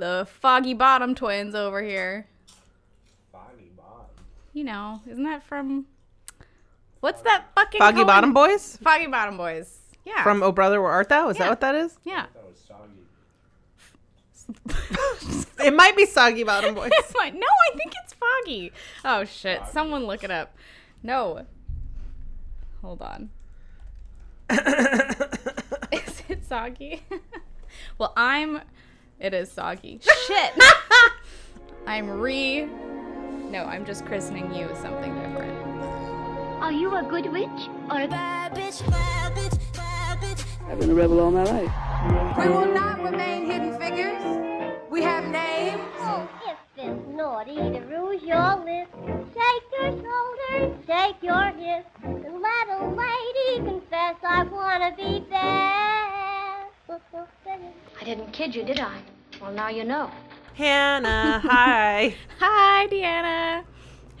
the Foggy Bottom twins over here. Foggy Bottom. You know, isn't that from what's that fucking Foggy Coen- Bottom Boys Foggy Bottom Boys. Yeah. from Oh Brother Where Art Thou? Is Yeah. that what that is? yeah. That was soggy. It might be Soggy Bottom Boys. It's. No, I think it's Foggy. Oh shit! Foggy. Someone look it up. No. Hold on. Is it soggy? well, I'm. It is soggy. Shit. I'm re. No, I'm just christening you something different. Are you a good witch or a Bad bitch, bad bitch, bad bitch. I've been a rebel all my life. We will not remain hidden figures. We have names. Oh, if it's naughty to rouge your lips, shake your shoulders, shake your hips, and let a lady confess I wanna be best. I didn't kid you, did I? Well, now you know. Hannah, hi. Hi, Deanna.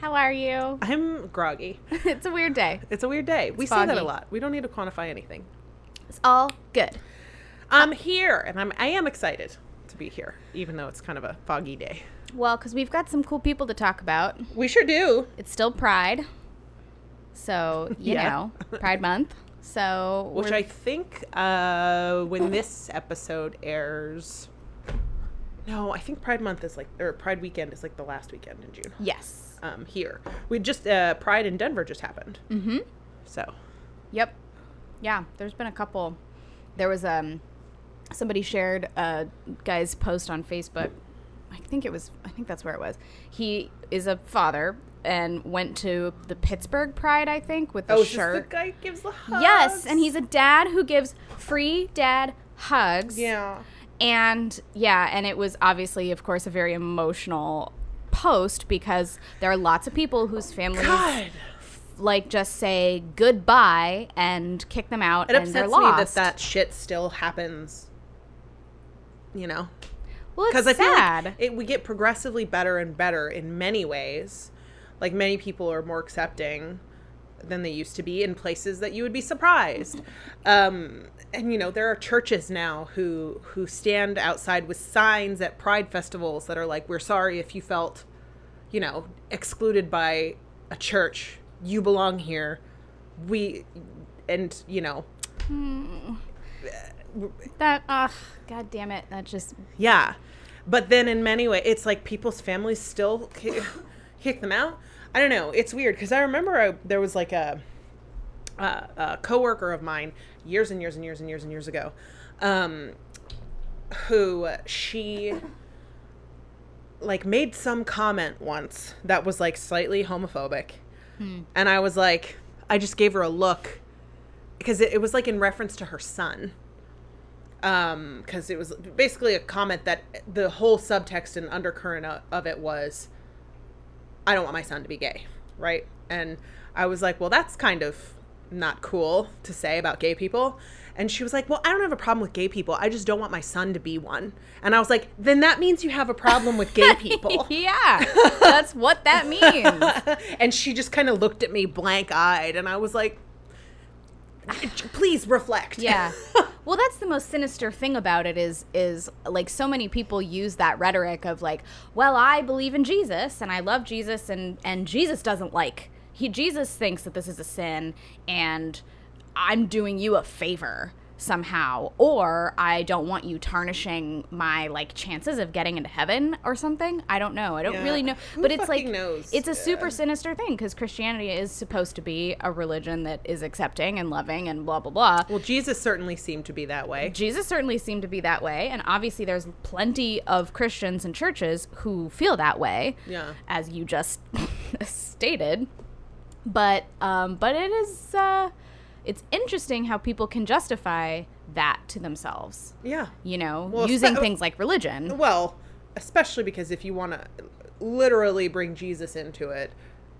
How are you? I'm groggy. it's a weird day. It's a weird day. we say that a lot. We don't need to quantify anything. It's all good. I'm here, and I'm I am excited to be here, even though it's kind of a foggy day. Well, because we've got some cool people to talk about. We sure do. It's still Pride. So, you Yeah. know, Pride Month. So, Which I think uh, when this episode airs. No, I think Pride Month is like, or Pride Weekend is like the last weekend in June. Yes. Um, here we just uh, Pride in Denver just happened. Mm-hmm. So Yep. Yeah, there's been a couple. There was um somebody shared a guy's post on Facebook. I think it was I think that's where it was. He is a father and went to the Pittsburgh Pride, I think, with the oh, shirt. the guy gives the hugs. Yes, and he's a dad who gives free dad hugs. yeah. And yeah, and it was obviously, of course, a very emotional post because there are lots of people whose families God, like just say goodbye and kick them out it and they're upsets me that that shit still happens. You know, well, it's because I feel sad. like it, we get progressively better and better in many ways. Like many people are more accepting than they used to be in places that you would be surprised. Um, and you know, there are churches now who who stand outside with signs at pride festivals that are like, "We're sorry if you felt, you know, excluded by a church. You belong here. We, and you know, that ugh, god damn it, that just Yeah. But then in many ways, it's like people's families still ki- kick them out. I don't know. It's weird because I remember I, there was like a, a, a coworker of mine years and years and years and years and years ago um, who she like made some comment once that was like slightly homophobic. And I was like, I just gave her a look because it, it was like in reference to her son um because it was basically a comment that the whole subtext and undercurrent of it was i don't want my son to be gay right? And i was like well that's kind of not cool to say about gay people. And she was like well i don't have a problem with gay people. I just don't want my son to be one. And i was like then that means you have a problem with gay people. Yeah, that's what that means. and she just kind of looked at me blank eyed and i was like please reflect Yeah. Well, that's the most sinister thing about it is is like so many people use that rhetoric of like, well, I believe in Jesus and I love Jesus and and Jesus doesn't like he Jesus thinks that this is a sin and I'm doing you a favor somehow or I don't want you tarnishing my like chances of getting into heaven or something. I don't know. I don't Yeah. really know. Who but it's like knows? it's a super sinister thing because Christianity is supposed to be a religion that is accepting and loving and blah blah blah. well jesus certainly seemed to be that way Jesus certainly seemed to be that way, and obviously there's plenty of Christians and churches who feel that way. Yeah. as you just stated. But um, but it is uh, it's interesting how people can justify that to themselves. yeah You know, Well, using spe- things like religion. Well, especially because if you want to literally bring Jesus into it,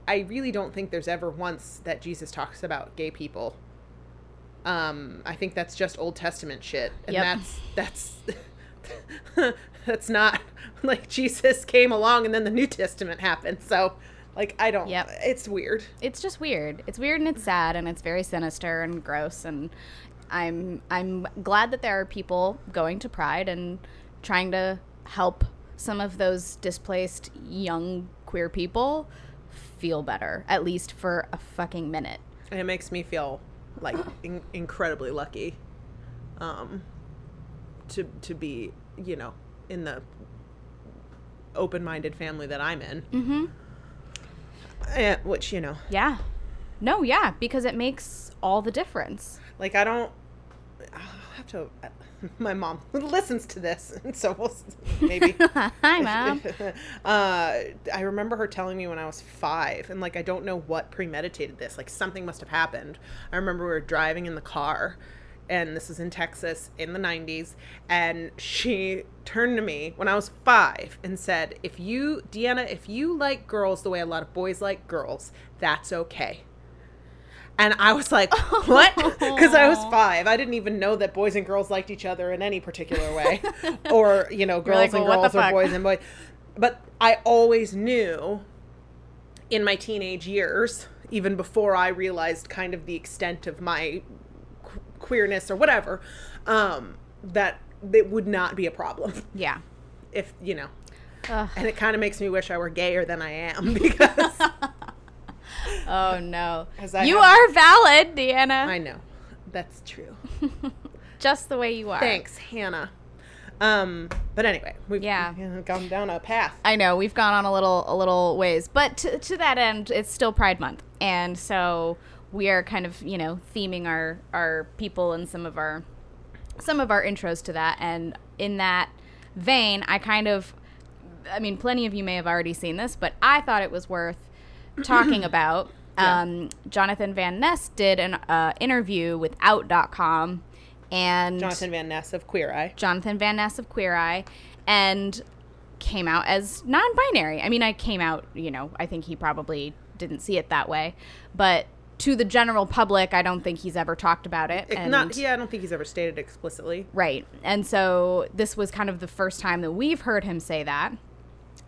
I really don't think there's ever once that Jesus talks about gay people. Um, I think that's just Old Testament shit, and Yep. that's that's that's not like Jesus came along and then the New Testament happened. So, like, I don't. Yep. It's weird. it's just weird. It's weird and it's sad and it's very sinister and gross and I'm I'm glad that there are people going to Pride and trying to help some of those displaced young queer people feel better, at least for a fucking minute. And it makes me feel like in- incredibly lucky um, to to be, you know, in the open-minded family that I'm in. Mm-hmm. Which you know, Yeah. No, yeah, because it makes all the difference. like I don't. I'll have to. My mom listens to this, and so we'll maybe. Hi, mom. uh, I remember her telling me when I was five, and like I don't know what premeditated this. Like something must have happened. I remember we were driving in the car, and this was in Texas in the '90s, and she turned to me when I was five and said, "If you, Deanna, if you like girls the way a lot of boys like girls, that's okay." And I was like, what? Because I was five. I didn't even know that boys and girls liked each other in any particular way. or, you know, girls like, and "Well, girls or fuck?" boys and boys. But I always knew in my teenage years, even before I realized kind of the extent of my queerness or whatever, um, that it would not be a problem Yeah. if, you know. Ugh. And it kind of makes me wish I were gayer than I am because Oh no. You are valid, Deanna. I know that's true. Just the way you are. Thanks, Hannah. Um, but anyway, we've Yeah. gone down a path. I know we've gone on a little a little ways, but to, to that end, it's still Pride Month, and so we are kind of you know theming our our people and some of our some of our intros to that, and in that vein, I kind of, I mean, plenty of you may have already seen this, but I thought it was worth talking about. Yeah. Um, Jonathan Van Ness did an uh, interview with Out.com, and Jonathan Van Ness of Queer Eye. Jonathan Van Ness of Queer Eye, and came out as non-binary. I mean, I came out, you know, I think he probably didn't see it that way, but to the general public, I don't think he's ever talked about it. And not, yeah, I don't think he's ever stated explicitly. Right. And so this was kind of the first time that we've heard him say that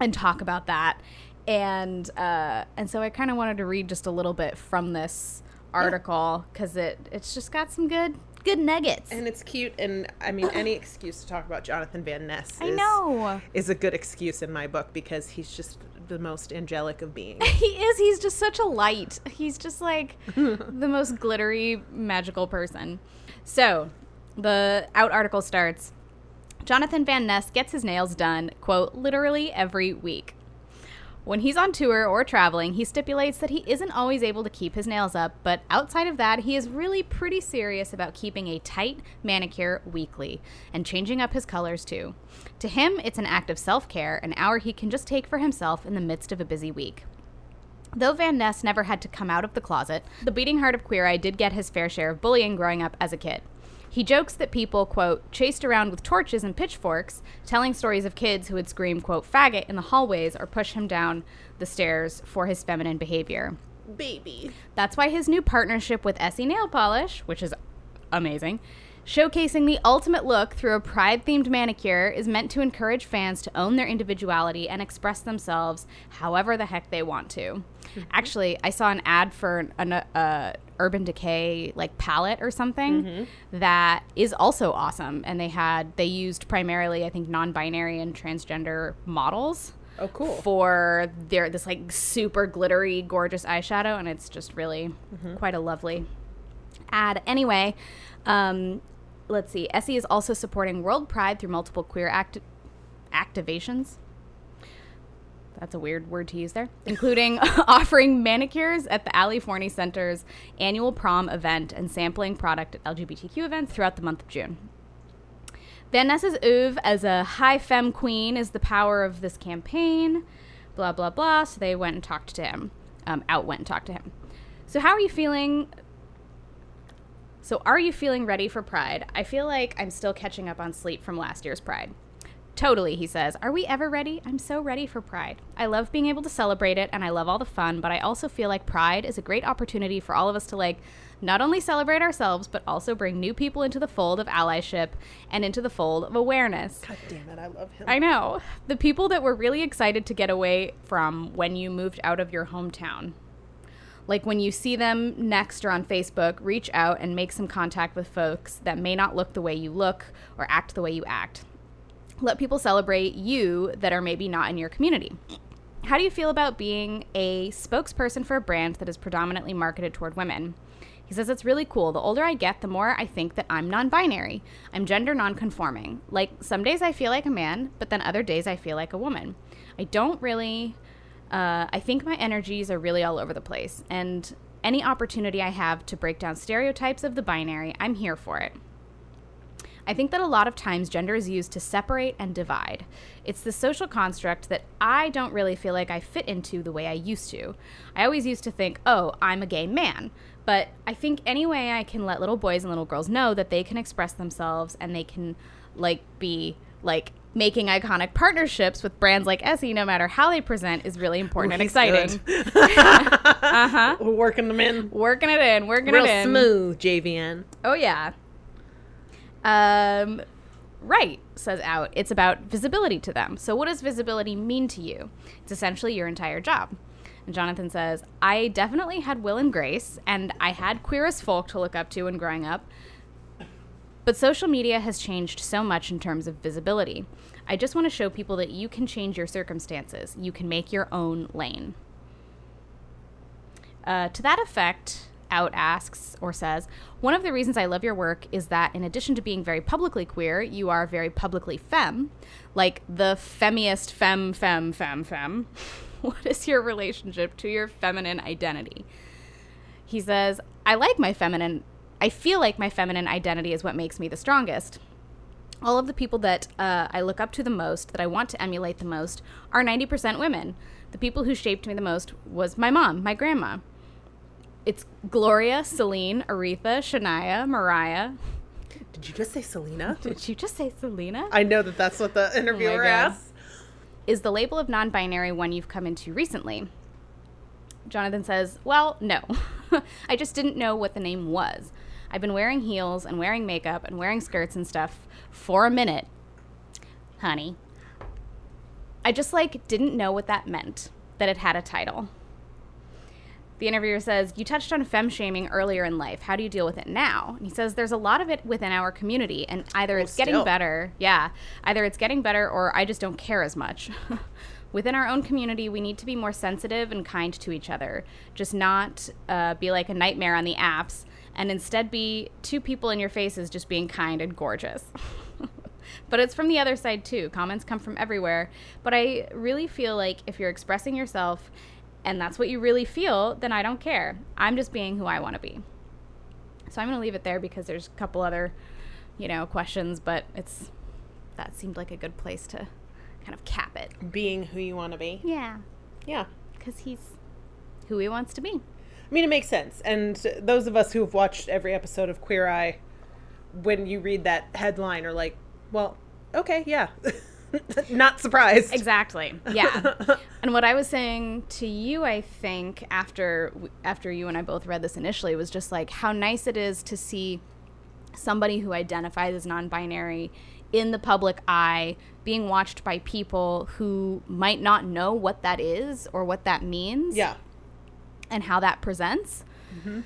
and talk about that. And uh, and so I kind of wanted to read just a little bit from this article because it it's just got some good good nuggets. And it's cute, and I mean, any excuse to talk about Jonathan Van Ness I is, know. is a good excuse in my book because he's just the most angelic of beings. He is. He's just such a light. He's just like the most glittery, magical person. So, the out article starts Jonathan Van Ness gets his nails done, quote, literally every week. When he's on tour or traveling, he stipulates that he isn't always able to keep his nails up, but outside of that, he is really pretty serious about keeping a tight manicure weekly and changing up his colors too. To him, it's an act of self care, an hour he can just take for himself in the midst of a busy week. Though Van Ness never had to come out of the closet, the beating heart of Queer Eye did get his fair share of bullying growing up as a kid. He jokes that people, quote, chased around with torches and pitchforks, telling stories of kids who would scream, quote, faggot in the hallways or push him down the stairs for his feminine behavior. Baby. That's why his new partnership with Essie Nail Polish, which is amazing, showcasing the ultimate look through a pride themed manicure, is meant to encourage fans to own their individuality and express themselves however the heck they want to. Actually, I saw an ad for an uh, Urban Decay like palette or something that is also awesome, and they had they used primarily I think non-binary and transgender models Oh, cool. for their this like super glittery, gorgeous eyeshadow, and it's just really quite a lovely ad. Anyway, um, let's see. Essie is also supporting World Pride through multiple queer act- activations. That's a weird word to use there, including offering manicures at the Ali Forney Center's annual prom event and sampling product at LGBTQ events throughout the month of June. Van Ness's oeuvre as a high femme queen is the power of this campaign. Blah blah blah. So they went and talked to him. Um, out went and talked to him. So how are you feeling? So are you feeling ready for Pride? I feel like I'm still catching up on sleep from last year's Pride. Totally, he says. Are we ever ready? I'm so ready for Pride. I love being able to celebrate it and I love all the fun, but I also feel like Pride is a great opportunity for all of us to like not only celebrate ourselves, but also bring new people into the fold of allyship and into the fold of awareness. God damn it, I love him. I know. The people that were really excited to get away from when you moved out of your hometown. Like when you see them next or on Facebook, reach out and make some contact with folks that may not look the way you look or act the way you act. Let people celebrate you that are maybe not in your community. How do you feel about being a spokesperson for a brand that is predominantly marketed toward women? He says it's really cool. The older I get, the more I think that I'm non binary. I'm gender non conforming. Like, some days I feel like a man, but then other days I feel like a woman. I don't really, uh, I think my energies are really all over the place. And any opportunity I have to break down stereotypes of the binary, I'm here for it. I think that a lot of times gender is used to separate and divide. It's the social construct that I don't really feel like I fit into the way I used to. I always used to think, oh, I'm a gay man. But I think any way I can let little boys and little girls know that they can express themselves and they can, like, be, like, making iconic partnerships with brands like Essie, no matter how they present, is really important and exciting. Uh huh. We're working them in. Working it in, working Real it in. smooth, JVN. Oh yeah. Um, right, says out. It's about visibility to them. So what does visibility mean to you? It's essentially your entire job. And Jonathan says, I definitely had Will and Grace, and I had queer as folk to look up to when growing up. But social media has changed so much in terms of visibility. I just want to show people that you can change your circumstances. You can make your own lane. Uh, to that effect, Out asks or says, One of the reasons I love your work is that in addition to being very publicly queer, you are very publicly femme, like the femmiest femme, femme, femme, femme. what is your relationship to your feminine identity? He says, I like my feminine, I feel like my feminine identity is what makes me the strongest. All of the people that uh, I look up to the most, that I want to emulate the most, are 90% women. The people who shaped me the most was my mom, my grandma. It's Gloria, Celine, Aretha, Shania, Mariah. Did you just say Selena? Did you just say Selena? I know that that's what the interviewer God. asked. Is the label of non binary one you've come into recently? Jonathan says, Well, no. I just didn't know what the name was. I've been wearing heels and wearing makeup and wearing skirts and stuff for a minute, honey. I just like didn't know what that meant, that it had a title. The interviewer says, You touched on femme shaming earlier in life. How do you deal with it now? And he says, There's a lot of it within our community, and either it's getting still. better, yeah, either it's getting better or I just don't care as much. within our own community, we need to be more sensitive and kind to each other. Just not uh, be like a nightmare on the apps, and instead be two people in your faces just being kind and gorgeous. but it's from the other side too. Comments come from everywhere. But I really feel like if you're expressing yourself and that's what you really feel, then I don't care. I'm just being who I want to be. So I'm going to leave it there because there's a couple other, you know, questions, but it's that seemed like a good place to kind of cap it. Being who you want to be. Yeah, Yeah. cuz he's who he wants to be. I mean, it makes sense. And those of us who have watched every episode of Queer Eye, when you read that headline, are like, well, okay, yeah. Not surprised. Exactly. Yeah. and what I was saying to you, I think after after you and I both read this initially was just like how nice it is to see somebody who identifies as non-binary in the public eye being watched by people who might not know what that is or what that means Yeah. And how that presents. Mm-hmm.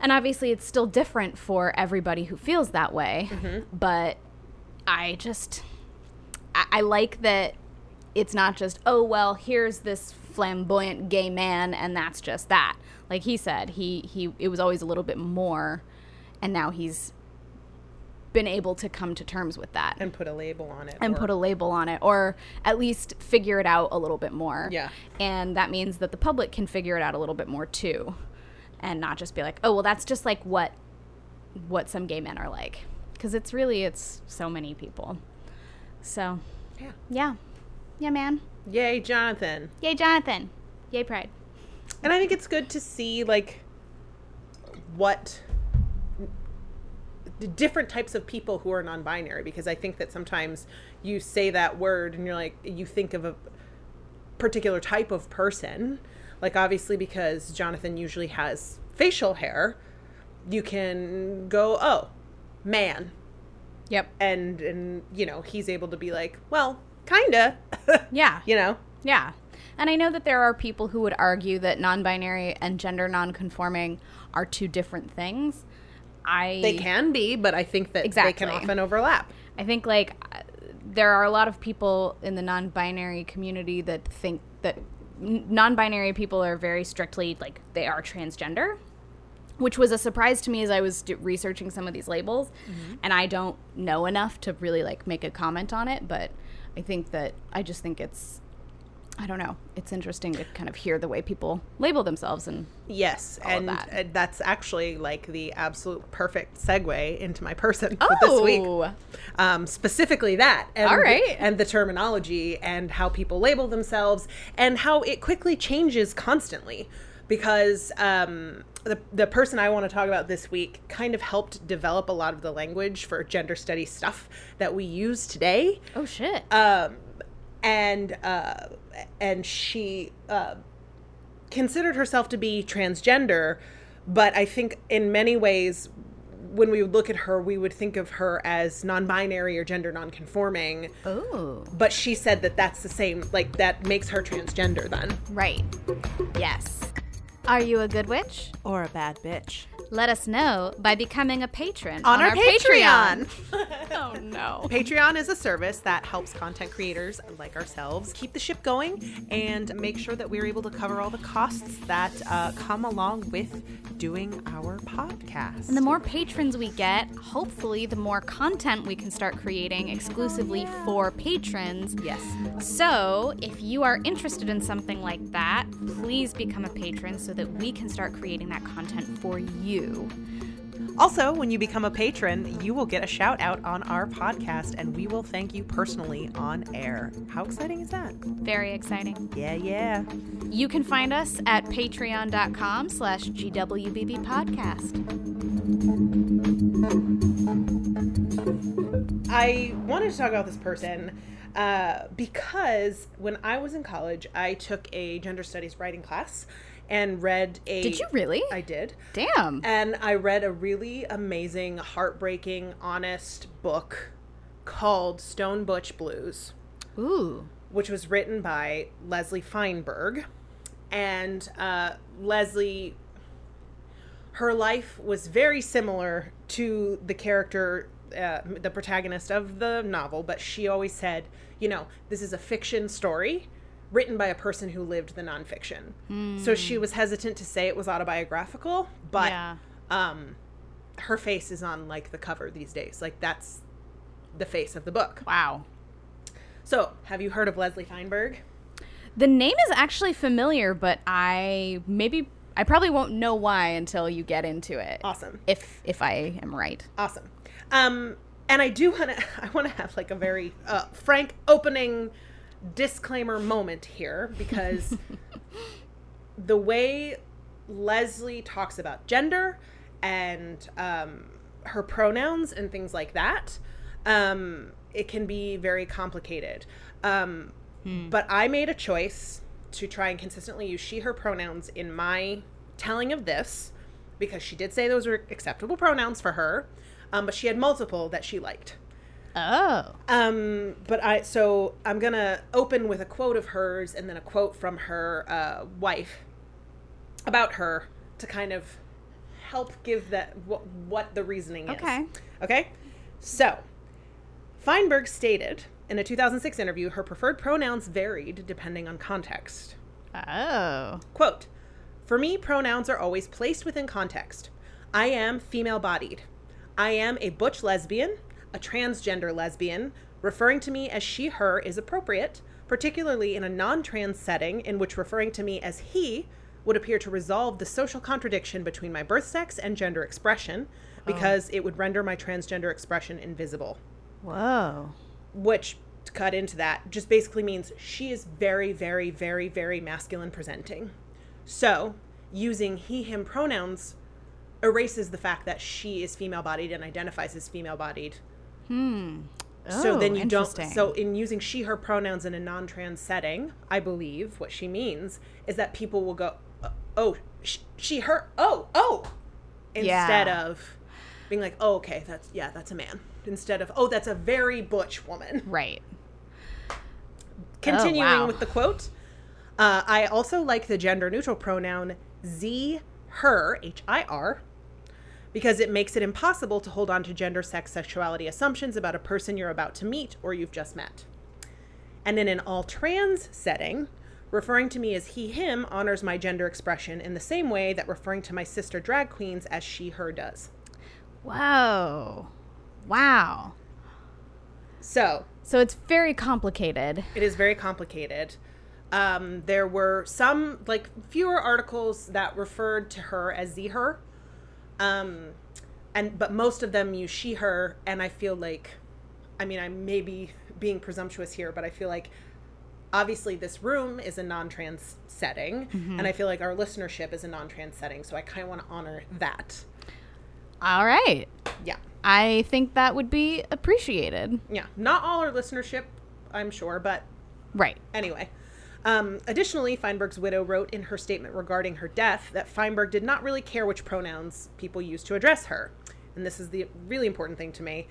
And obviously, it's still different for everybody who feels that way. Mm-hmm. But I just, I, I like that it's not just, oh, well, here's this flamboyant gay man, and that's just that. Like he said, he, he, it was always a little bit more, and now he's been able to come to terms with that And put a label on it. and put a label on it or at least figure it out a little bit more. Yeah. And that means that the public can figure it out a little bit more too and not just be like, "Oh, well that's just like what what some gay men are like." Cuz it's really it's so many people. So, Yeah. yeah. Yeah, man. Yay, Jonathan. Yay, Jonathan. Yay, Pride. And I think it's good to see like what different types of people who are non-binary because I think that sometimes you say that word and you're like you think of a particular type of person like obviously because Jonathan usually has facial hair you can go oh man Yep. and and you know he's able to be like well kinda Yeah. you know Yeah. And I know that there are people who would argue that non binary and gender non conforming are two different things. I they can be but I think that exactly. they can often overlap I think like uh, there are a lot of people in the non-binary community that think that non-binary people are very strictly like they are transgender which was a surprise to me as I was researching some of these labels, and I don't know enough to really like make a comment on it. But I think that I just think it's, I don't know, it's interesting to kind of hear the way people label themselves and Yes, and that. uh, that's actually like the absolute perfect segue into my person for this week. Oh. Um, specifically that, and, All right. and the terminology and how people label themselves and how it quickly changes constantly. Because um, the the person I want to talk about this week kind of helped develop a lot of the language for gender study stuff that we use today oh shit, um, and uh, and she uh, considered herself to be transgender, but I think in many ways, when we would look at her, we would think of her as non-binary or gender non-conforming. oh But she said that that's the same, like that makes her transgender. Then right, yes. Are you a good witch? or a bad bitch Let us know by becoming a patron on, our, Patreon. oh no. Patreon is a service that helps content creators like ourselves keep the ship going and make sure that we're able to cover all the costs that uh, come along with doing our podcast. And the more patrons we get, hopefully, the more content we can start creating exclusively for patrons. yes. So, if you are interested in something like that, please become a patron so that we can start creating that content for you. Also, when you become a patron, you will get a shout out on our podcast and we will thank you personally on air. How exciting is that? Very exciting. Yeah, yeah. You can find us at patreon.com slash GWBB podcast. I wanted to talk about this person uh, because when I was in college, I took a gender studies writing class and read a. Did you really? I did. Damn. And I read a really amazing, heartbreaking, honest book called Stone Butch Blues, Ooh. which was written by Leslie Feinberg. And uh, Leslie, her life was very similar to the character, uh, the protagonist of the novel, but she always said, you know, this is a fiction story written by a person who lived the nonfiction. So she was hesitant to say it was autobiographical, but yeah. um her face is on like the cover these days like that's the face of the book Wow. so have you heard of leslie feinberg The name is actually familiar, but I maybe I probably won't know why until you get into it. awesome If if I am right. awesome um and i do want to i want to have like a very uh, frank opening disclaimer moment here because the way leslie talks about gender and um, her pronouns and things like that um, it can be very complicated. Um, but i made a choice to try and consistently use she her pronouns in my telling of this because she did say those were acceptable pronouns for her um, but she had multiple that she liked Oh. um, but I so I'm gonna open with a quote of hers and then a quote from her uh, wife about her to kind of help give that what, what the reasoning is. Okay. Okay. So Feinberg stated in a 2006 interview her preferred pronouns varied depending on context. Oh. Quote For me, pronouns are always placed within context. I am female bodied. I am a butch lesbian, a transgender lesbian. Referring to me as she, her is appropriate, particularly in a non trans setting in which referring to me as he would appear to resolve the social contradiction between my birth sex and gender expression oh. because it would render my transgender expression invisible Whoa. which to cut into that just basically means she is very very very very masculine presenting so using he him pronouns erases the fact that she is female bodied and identifies as female bodied so then Oh, you don't so in using she her pronouns in a non-trans setting i believe what she means is that people will go uh, oh sh- she her oh oh instead Yeah. of being like oh okay that's yeah that's a man instead of oh that's a very butch woman Right. Continuing wow. with the quote, uh, I also like the gender neutral pronoun ze, her, H I R, because it makes it impossible to hold on to gender, sex, sexuality assumptions about a person you're about to meet or you've just met. And in an all trans setting, referring to me as he, him honors my gender expression in the same way that referring to my sister drag queens as she, her does. Whoa. Wow. So So it's very complicated. it is very complicated. Um, there were some, like, fewer articles that referred to her as ze, her. Um, and, but most of them use she, her. And I feel like, I mean, I may be being presumptuous here, but I feel like obviously this room is a non-trans setting and i feel like our listenership is a non-trans setting so i kind of want to honor that All right. yeah I think that would be appreciated. yeah not all our listenership i'm sure but Right. anyway um, additionally feinberg's widow wrote in her statement regarding her death that feinberg did not really care which pronouns people used to address her. And this is the really important thing to me.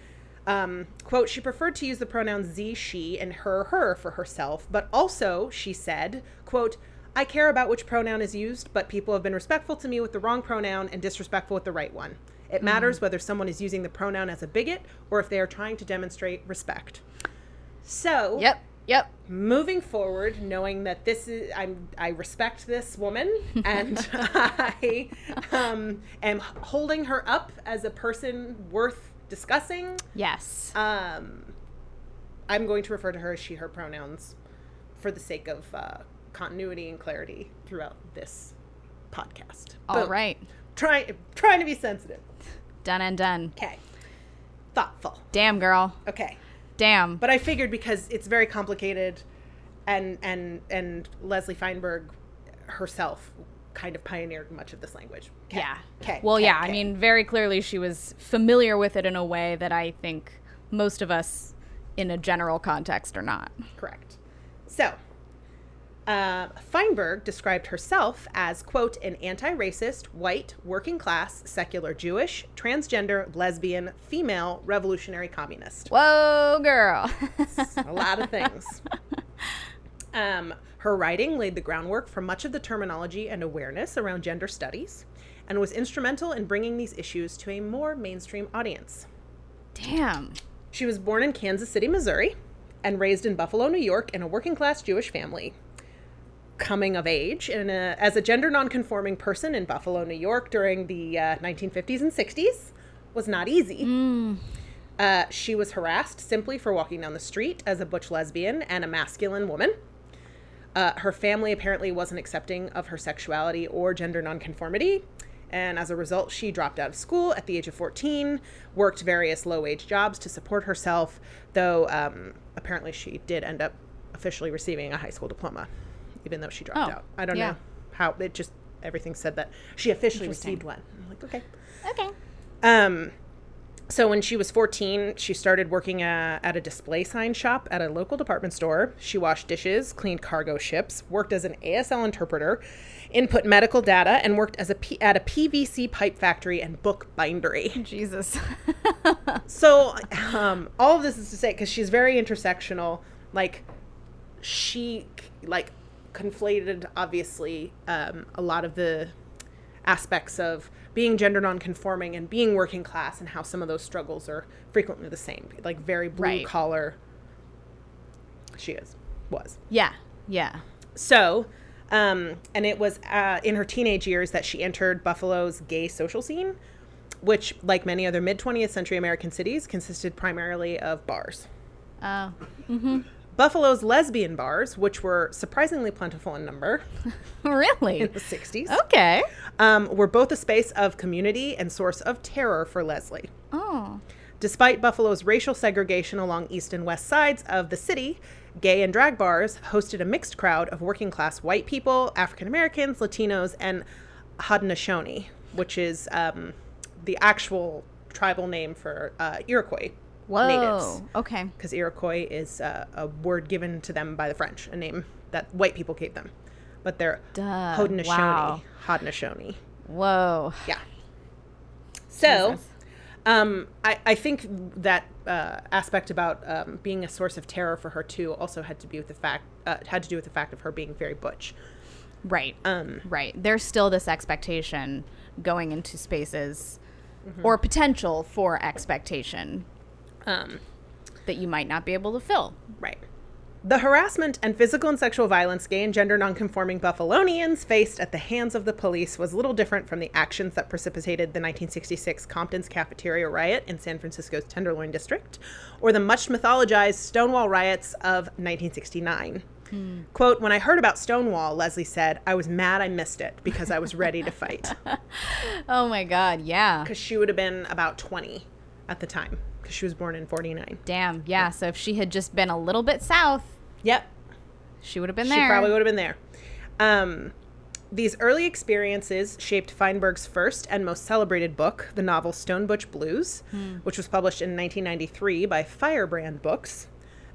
Um, quote she preferred to use the pronouns z she and her her for herself but also she said quote i care about which pronoun is used but people have been respectful to me with the wrong pronoun and disrespectful with the right one. It matters whether someone is using the pronoun as a bigot or if they are trying to demonstrate respect. So Yep. Yep. moving forward knowing that this is i'm i respect this woman and i um, am holding her up as a person worth discussing Yes. um, i'm going to refer to her as she her pronouns for the sake of uh, continuity and clarity throughout this podcast All Boom. right. trying trying to be sensitive Done and done. okay thoughtful Damn, girl. okay Damn. but I figured because it's very complicated, and and and Leslie Feinberg herself kind of pioneered much of this language. 'Kay. yeah. Okay. Well, okay, yeah. I mean, very clearly she was familiar with it in a way that I think most of us in a general context are not. correct. So. Uh, Feinberg described herself as, quote, an anti racist, white, working class, secular Jewish, transgender, lesbian, female, revolutionary communist. Whoa, girl. a lot of things. Um, her writing laid the groundwork for much of the terminology and awareness around gender studies and was instrumental in bringing these issues to a more mainstream audience. Damn. She was born in Kansas City, Missouri, and raised in Buffalo, New York, in a working class Jewish family. Coming of age in a, as a gender nonconforming person in Buffalo, New York during the uh, 1950s and 60s was not easy. Uh, she was harassed simply for walking down the street as a butch lesbian and a masculine woman. Uh, her family apparently wasn't accepting of her sexuality or gender nonconformity. And as a result, she dropped out of school at the age of 14, worked various low wage jobs to support herself, though um, apparently she did end up officially receiving a high school diploma, even though she dropped Oh, out. I don't yeah. know how it just, everything said that she officially received one. I'm like, okay. Okay. Um, so when she was 14, she started working uh, at a display sign shop at a local department store. She washed dishes, cleaned cargo ships, worked as an ASL interpreter, input medical data, and worked as a P- at a PVC pipe factory and book bindery. Jesus. So um, all of this is to say because she's very intersectional. Like she like conflated obviously um, a lot of the aspects of being gender nonconforming and being working class and how some of those struggles are frequently the same like very blue Right. collar she is was yeah. Yeah. so um, and it was uh, in her teenage years that she entered buffalo's gay social scene which like many other mid 20th century american cities consisted primarily of bars Oh. Buffalo's lesbian bars which were surprisingly plentiful in number really? in the 60s Okay. um, were both a space of community and source of terror for Leslie. Oh. Despite Buffalo's racial segregation along east and west sides of the city, gay and drag bars hosted a mixed crowd of working class white people, African Americans, Latinos, and Haudenosaunee, which is um, the actual tribal name for uh, Iroquois Whoa. natives. Okay. Because Iroquois is uh, a word given to them by the French, a name that white people gave them. But they're Duh. Haudenosaunee. Wow. Haudenosaunee. Whoa. Yeah. So, um, I, I think that uh, aspect about um, being a source of terror for her too also had to be with the fact uh, had to do with the fact of her being very butch. Right. Um, right. There's still this expectation going into spaces or potential for expectation Um, that you might not be able to fill. Right. The harassment and physical and sexual violence gay and gender nonconforming Buffalonians faced at the hands of the police was little different from the actions that precipitated the 1966 Compton's Cafeteria riot in San Francisco's Tenderloin District, or the much mythologized Stonewall riots of 1969. Quote, when I heard about Stonewall, Leslie said, I was mad I missed it because I was ready to fight. Oh my God, yeah. Because she would have been about 20 at the time, because she was born in 49. Damn, yeah. So if she had just been a little bit south, Yep, she would have been there. she probably would have been there. Um, these early experiences shaped Feinberg's first and most celebrated book, the novel Stone Butch Blues, which was published in 1993 by Firebrand Books.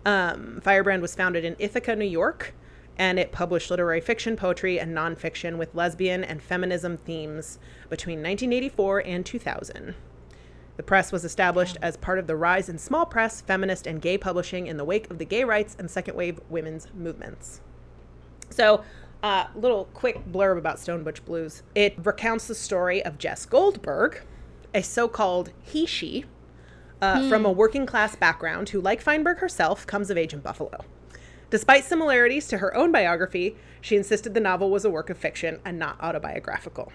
Um, Firebrand was founded in Ithaca, New York, and it published literary fiction, poetry, and nonfiction with lesbian and feminism themes between 1984 and 2000. The press was established as part of the rise in small press, feminist, and gay publishing in the wake of the gay rights and second wave women's movements. So, uh, little quick blurb about Stone Butch Blues. It recounts the story of Jess Goldberg, a so called he she uh, from a working class background who, like Feinberg herself, comes of age in Buffalo. Despite similarities to her own biography, she insisted the novel was a work of fiction and not autobiographical.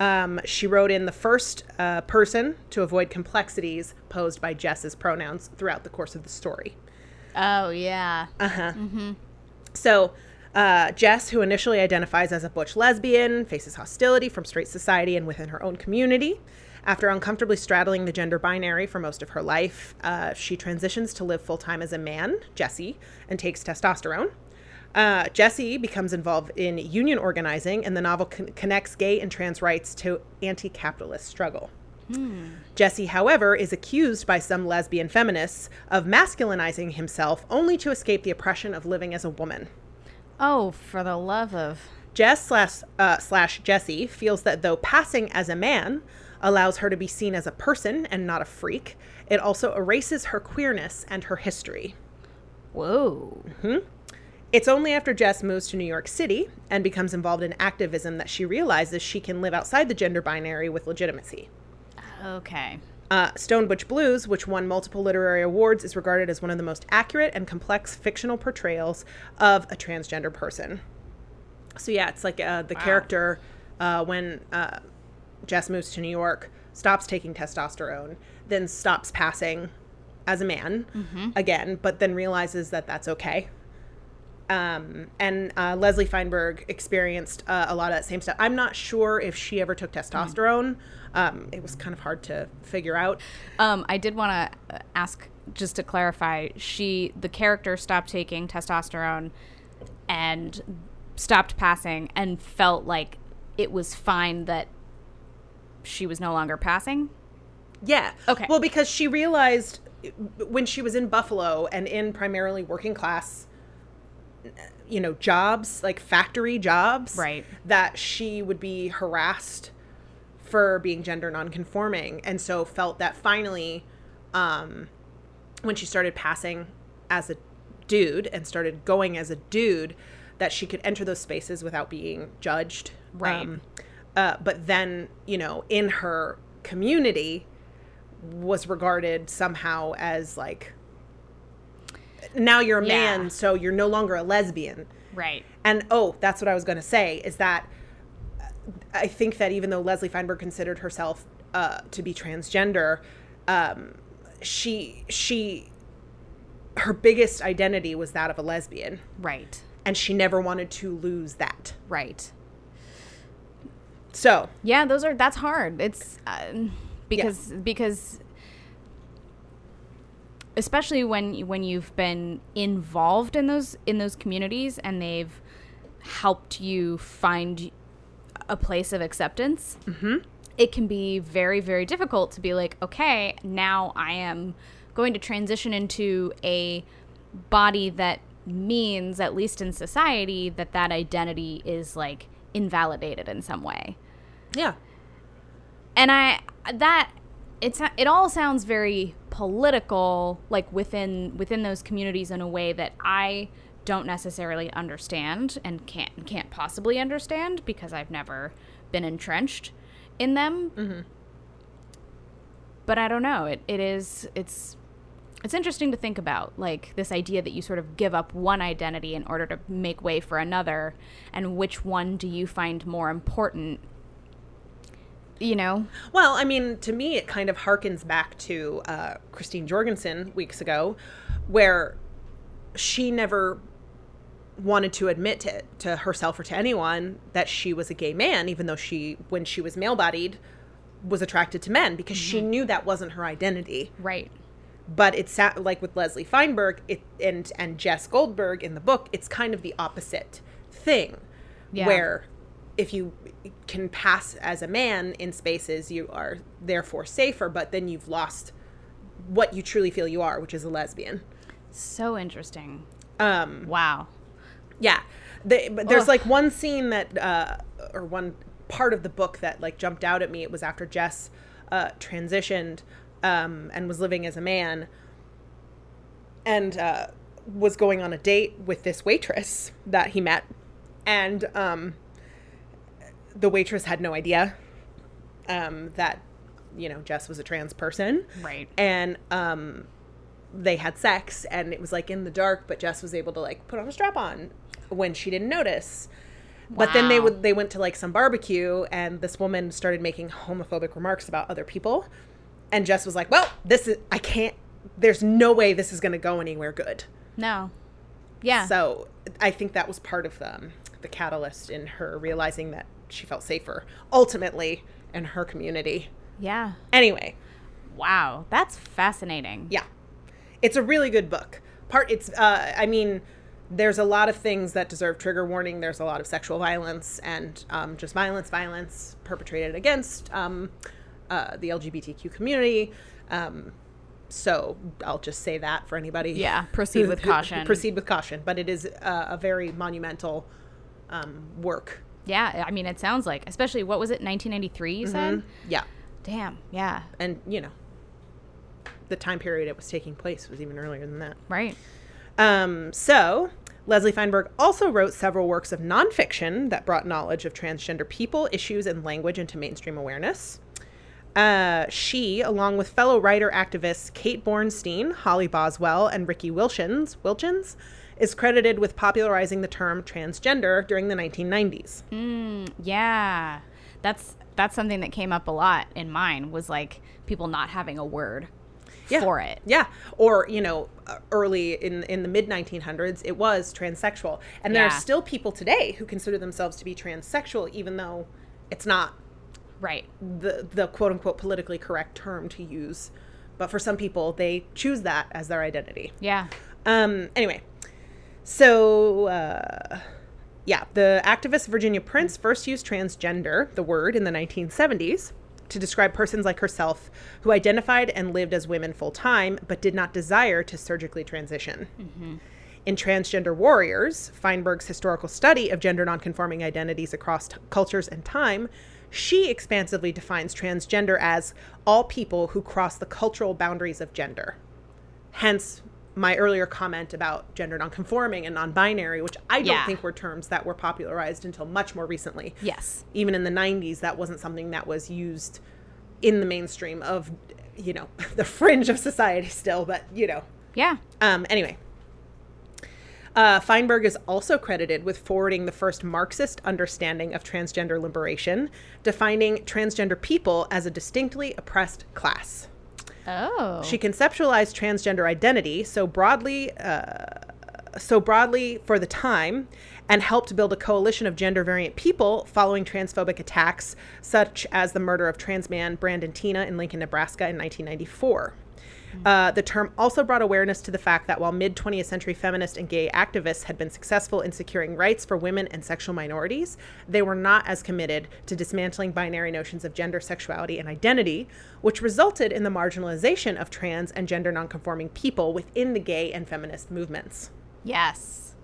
Um, she wrote in the first uh, person to avoid complexities posed by Jess's pronouns throughout the course of the story. oh yeah. Uh huh. So, uh, Jess, who initially identifies as a butch lesbian, faces hostility from straight society and within her own community. After uncomfortably straddling the gender binary for most of her life, uh, she transitions to live full time as a man, Jesse, and takes testosterone. Uh, Jesse becomes involved in union organizing, and the novel con- connects gay and trans rights to anti capitalist struggle. Jesse, however, is accused by some lesbian feminists of masculinizing himself only to escape the oppression of living as a woman. Oh, for the love of. Jess slash, uh, slash Jesse feels that though passing as a man allows her to be seen as a person and not a freak, it also erases her queerness and her history. Whoa. It's only after Jess moves to New York City and becomes involved in activism that she realizes she can live outside the gender binary with legitimacy. Okay. Uh, Stone Butch Blues, which won multiple literary awards, is regarded as one of the most accurate and complex fictional portrayals of a transgender person. So yeah, it's like uh, the character uh, when uh, Jess moves to New York, stops taking testosterone, then stops passing as a man again, but then realizes that that's okay. Um, and uh, Leslie Feinberg experienced uh, a lot of that same stuff. I'm not sure if she ever took testosterone. Um, it was kind of hard to figure out. Um, I did want to ask just to clarify. She, the character, stopped taking testosterone and stopped passing, and felt like it was fine that she was no longer passing. Yeah. Okay. Well, because she realized when she was in Buffalo and in primarily working class, you know, jobs, like factory jobs, Right. that she would be harassed for being gender nonconforming. And so felt that finally, um, when she started passing as a dude and started going as a dude, that she could enter those spaces without being judged. Right. Um, uh, but then, you know, in her community, was regarded somehow as like now you're a Yeah. man so you're no longer a lesbian Right. and oh that's what i was going to say is that uh, i think that even though leslie feinberg considered herself uh, to be transgender um, she she her biggest identity was that of a lesbian Right. and she never wanted to lose that Right. so Yeah, those are that's hard. It's uh, because because especially when when you've been involved in those in those communities and they've helped you find a place of acceptance. Mm-hmm. It can be very very difficult to be like, okay, now I am going to transition into a body that means at least in society that that identity is like invalidated in some way yeah and I that it's it all sounds very political, like within within those communities in a way that I don't necessarily understand and can't can't possibly understand because I've never been entrenched in them. Mm-hmm. but I don't know. It it is it's it's interesting to think about like this idea that you sort of give up one identity in order to make way for another and which one do you find more important you know Well, I mean, to me, it kind of harkens back to uh, Christine Jorgensen weeks ago, where she never wanted to admit to, to herself or to anyone that she was a gay man, even though she, when she was male bodied, was attracted to men because she knew that wasn't her identity. right But it's like with Leslie Feinberg it, and and Jess Goldberg in the book, it's kind of the opposite thing, Yeah. where if you can pass as a man in spaces, you are therefore safer, but then you've lost what you truly feel you are, which is a lesbian. so interesting Um, wow yeah, the, but there's Ugh. like one scene that, uh, or one part of the book that like jumped out at me. It was after Jess uh, transitioned um, and was living as a man, and uh, was going on a date with this waitress that he met, and um, the waitress had no idea um, that you know Jess was a trans person, Right. And um, they had sex and it was like in the dark but jess was able to like put on a strap on when she didn't notice. But then they would they went to like some barbecue and this woman started making homophobic remarks about other people. And jess was like well this is i can't there's no way this is going to go anywhere good. No. Yeah. So i think that was part of the, um, the catalyst in her realizing that she felt safer ultimately in her community yeah anyway wow that's fascinating Yeah. It's a really good book. Part it's uh I mean there's a lot of things that deserve trigger warning. There's a lot of sexual violence and um, just violence, violence perpetrated against um, uh, the LGBTQ community. Um, so I'll just say that for anybody. Yeah, proceed with caution. proceed with caution. But it is uh, a very monumental um, work. Yeah i mean it sounds like especially what was it 1993 you said? Yeah, damn yeah. And you know, the time period it was taking place was even earlier than that. right. Um, so, Leslie Feinberg also wrote several works of nonfiction that brought knowledge of transgender people, issues, and language into mainstream awareness. Uh, she, along with fellow writer activists Kate Bornstein, Holly Boswell, and Riki Wilchins, Wilchins, is credited with popularizing the term transgender during the 1990s. Yeah. That's that's something that came up a lot in mine was like people not having a word Yeah. for it. Yeah, or you know, uh, early in in the mid 1900s, it was transsexual, and there Yeah. are still people today who consider themselves to be transsexual, even though it's not Right. the the quote unquote politically correct term to use. But for some people, they choose that as their identity. Yeah. Um, anyway, so uh, yeah, the activist Virginia Prince first used transgender, the word, in the 1970s to describe persons like herself who identified and lived as women full time but did not desire to surgically transition. In Transgender Warriors, Feinberg's historical study of gender nonconforming identities across t- cultures and time, she expansively defines transgender as all people who cross the cultural boundaries of gender. Hence, my earlier comment about gender nonconforming and non-binary, which I don't Yeah. think were terms that were popularized until much more recently. Yes. Even in the 90s, that wasn't something that was used in the mainstream of, you know, the fringe of society still, but, you know. Yeah. Um, anyway. Uh, Feinberg is also credited with forwarding the first Marxist understanding of transgender liberation, defining transgender people as a distinctly oppressed class. Oh. She conceptualized transgender identity so broadly, uh, so broadly for the time, and helped build a coalition of gender variant people following transphobic attacks, such as the murder of trans man Brandon Teena in Lincoln, Nebraska, in 1994. Uh, the term also brought awareness to the fact that while mid 20th century feminist and gay activists had been successful in securing rights for women and sexual minorities, they were not as committed to dismantling binary notions of gender, sexuality, and identity, which resulted in the marginalization of trans and gender nonconforming people within the gay and feminist movements. yes.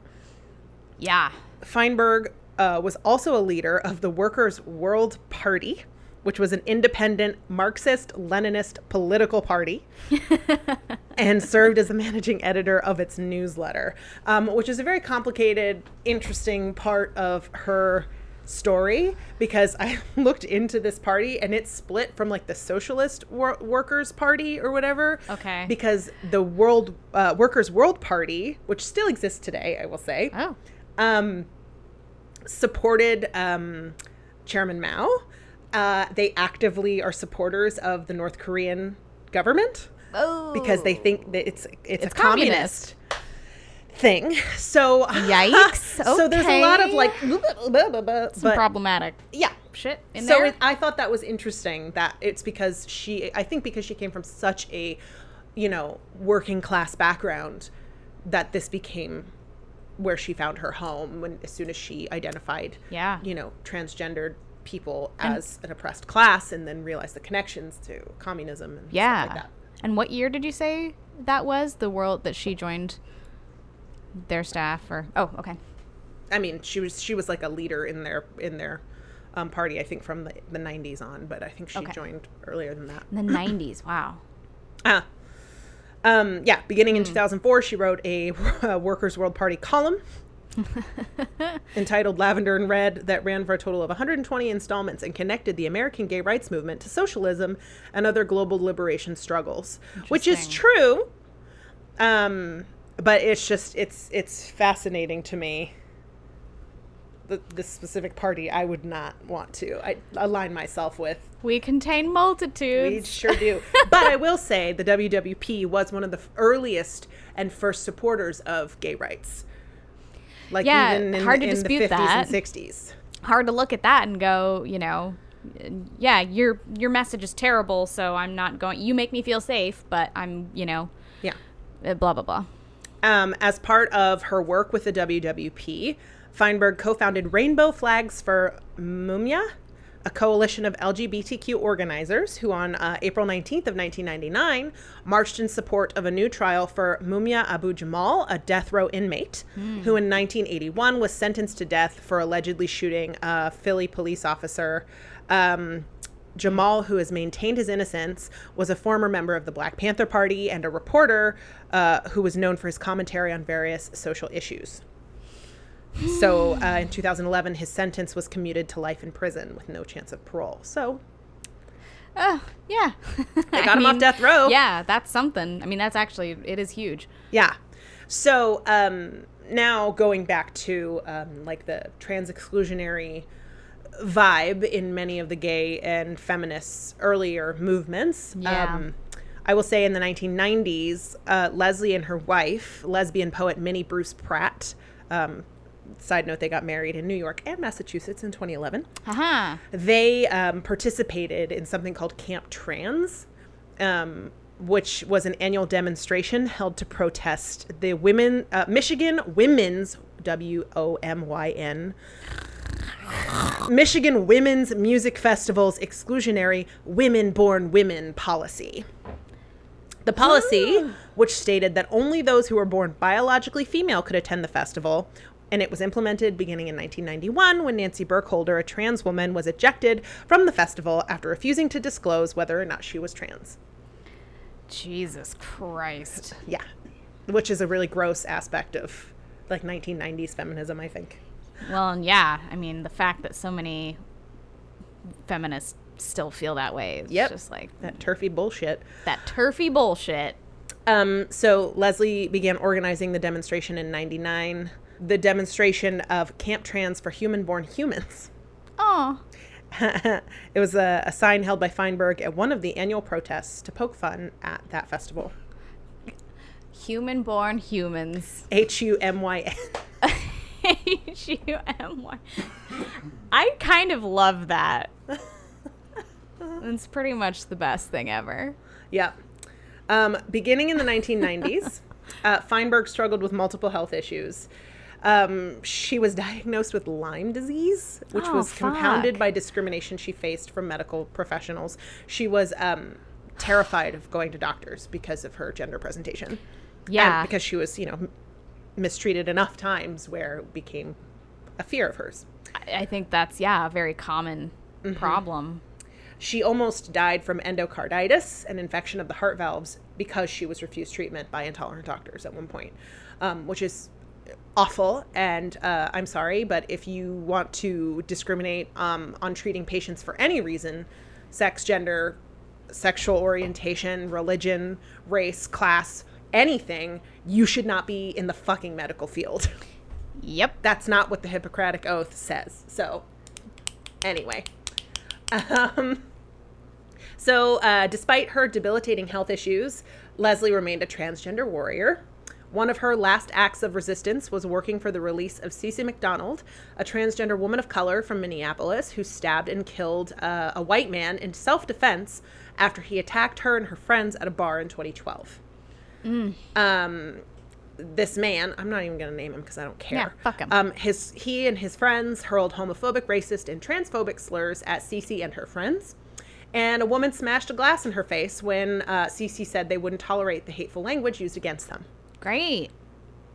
Yeah. Feinberg uh, was also a leader of the Workers' World Party, which was an independent Marxist Leninist political party, and served as the managing editor of its newsletter, um, which is a very complicated, interesting part of her story because I looked into this party and it split from like the Socialist wor- Workers Party or whatever. Okay. Because the World uh, Workers World Party, which still exists today, I will say, Oh. um, supported um, Chairman Mao. Uh, they actively are supporters of the North Korean government Oh. because they think that it's it's, It's a communist, communist. thing. So Yikes. so there's a lot of Okay. like but Some problematic yeah. shit in So there. it, I thought that was interesting that it's because she I think because she came from such a you know working class background that this became where she found her home when as soon as she identified Yeah. you know transgendered people as an oppressed class and then realize the connections to communism and yeah. stuff like that. And what year did you say that was? The world that she joined their staff or Oh, okay. I mean, she was she was like a leader in their in their um, party. I think from the, the 90s on, but I think she Okay. joined earlier than that. In the 90s. Wow. Ah. Um, yeah, beginning in Hmm. 2004, she wrote a, uh Workers' World Party column entitled Lavender and Red that ran for a total of 120 installments and connected the American gay rights movement to socialism and other global liberation struggles, which is true. Um, but it's just it's it's fascinating to me. The, this specific party, I would not want to I, align myself with. We contain multitudes. We sure do. but I will say the WWP was one of the earliest and first supporters of gay rights. Like Yeah, even in, hard to in dispute the 50s that. and 60s. Hard to look at that and go, you know, yeah, your your message is terrible, so I'm not going. You make me feel safe, but I'm, you know, Yeah. uh, blah blah blah. Um, as part of her work with the WWP, Feinberg co founded Rainbow Flags for Mumia, a coalition of LGBTQ organizers who, on uh, April 19th of 1999, marched in support of a new trial for Mumia Abu Jamal, a death row inmate, who in 1981 was sentenced to death for allegedly shooting a Philly police officer. Um, Jamal, who has maintained his innocence, was a former member of the Black Panther Party and a reporter uh, who was known for his commentary on various social issues. So uh, in 2011, his sentence was commuted to life in prison with no chance of parole. So Oh, yeah. they got him off death row. Yeah, that's something. I mean, that's actually it is huge. Yeah. So um, now going back to um, like the trans exclusionary vibe in many of the gay and feminists earlier movements. Yeah. Um, I will say in the 1990s, uh, Leslie and her wife, lesbian poet Minnie Bruce Pratt, um, side note, they got married in New York and Massachusetts in 2011 Haha. they um, participated in something called Camp Trans, um, which was an annual demonstration held to protest the women uh, Michigan Women's W O M Y N Michigan Women's Music Festival's exclusionary Women Born Women policy. The policy, which stated that only those who were born biologically female could attend the festival, and it was implemented beginning in 1991 when Nancy Burkholder, a trans woman, was ejected from the festival after refusing to disclose whether or not she was trans. Jesus Christ. Yeah, which is a really gross aspect of like 1990s feminism, I think. Well, and yeah, I mean, the fact that so many feminists still feel that way is Yep. just like That turfy bullshit. that turfy bullshit. Um, so Leslie began organizing the demonstration in 99. The demonstration of Camp Trans for Human Born Humans. Oh, it was a, a sign held by Feinberg at one of the annual protests to poke fun at that festival. human born humans. H U M Y N. H U M Y. I kind of love that. It's pretty much the best thing ever. Yeah. Um, beginning in the 1990s, uh, Feinberg struggled with multiple health issues. Um, she was diagnosed with Lyme disease, which Oh, was compounded by discrimination she faced from medical professionals. She was um, terrified of going to doctors because of her gender presentation. Yeah. And because she was, you know, mistreated enough times where it became a fear of hers. I- I think that's yeah, a very common problem. She almost died from endocarditis, an infection of the heart valves, because she was refused treatment by intolerant doctors at one point, um, which is awful, and uh, I'm sorry, but if you want to discriminate um, on treating patients for any reason, sex, gender, sexual orientation, religion, race, class, anything, you should not be in the fucking medical field. Yep. That's not what the Hippocratic Oath says. So, anyway. Um, so, uh, despite her debilitating health issues, Leslie remained a transgender warrior. One of her last acts of resistance was working for the release of Cece McDonald, a transgender woman of color from Minneapolis who stabbed and killed uh, a white man in self defense after he attacked her and her friends at a bar in 2012. Um, this man, I'm not even going to name him because I don't care. Yeah, fuck him. Um, his he and his friends hurled homophobic, racist, and transphobic slurs at Cece and her friends. And a woman smashed a glass in her face when uh, Cece said they wouldn't tolerate the hateful language used against them. Great.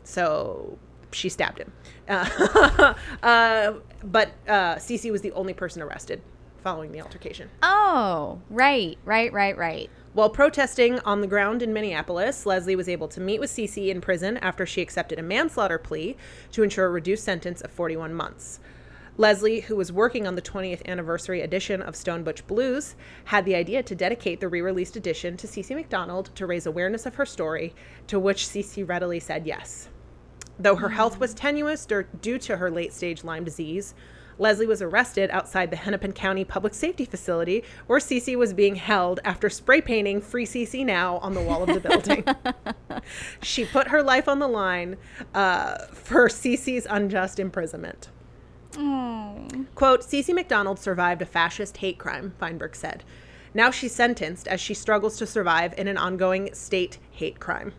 So she stabbed him. Uh, uh, but uh, Cece was the only person arrested following the altercation. Oh, right, right, right, right. While protesting on the ground in Minneapolis, Leslie was able to meet with Cece in prison after she accepted a manslaughter plea to ensure a reduced sentence of 41 months. Leslie, who was working on the 20th anniversary edition of Stone Butch Blues, had the idea to dedicate the re released edition to Cece McDonald to raise awareness of her story, to which Cece readily said yes. Though her health was tenuous due to her late stage Lyme disease, Leslie was arrested outside the Hennepin County Public Safety Facility where Cece was being held after spray painting Free Cece Now on the wall of the building. she put her life on the line uh, for Cece's unjust imprisonment. Quote, Cece McDonald survived a fascist hate crime, Feinberg said. Now she's sentenced as she struggles to survive in an ongoing state hate crime.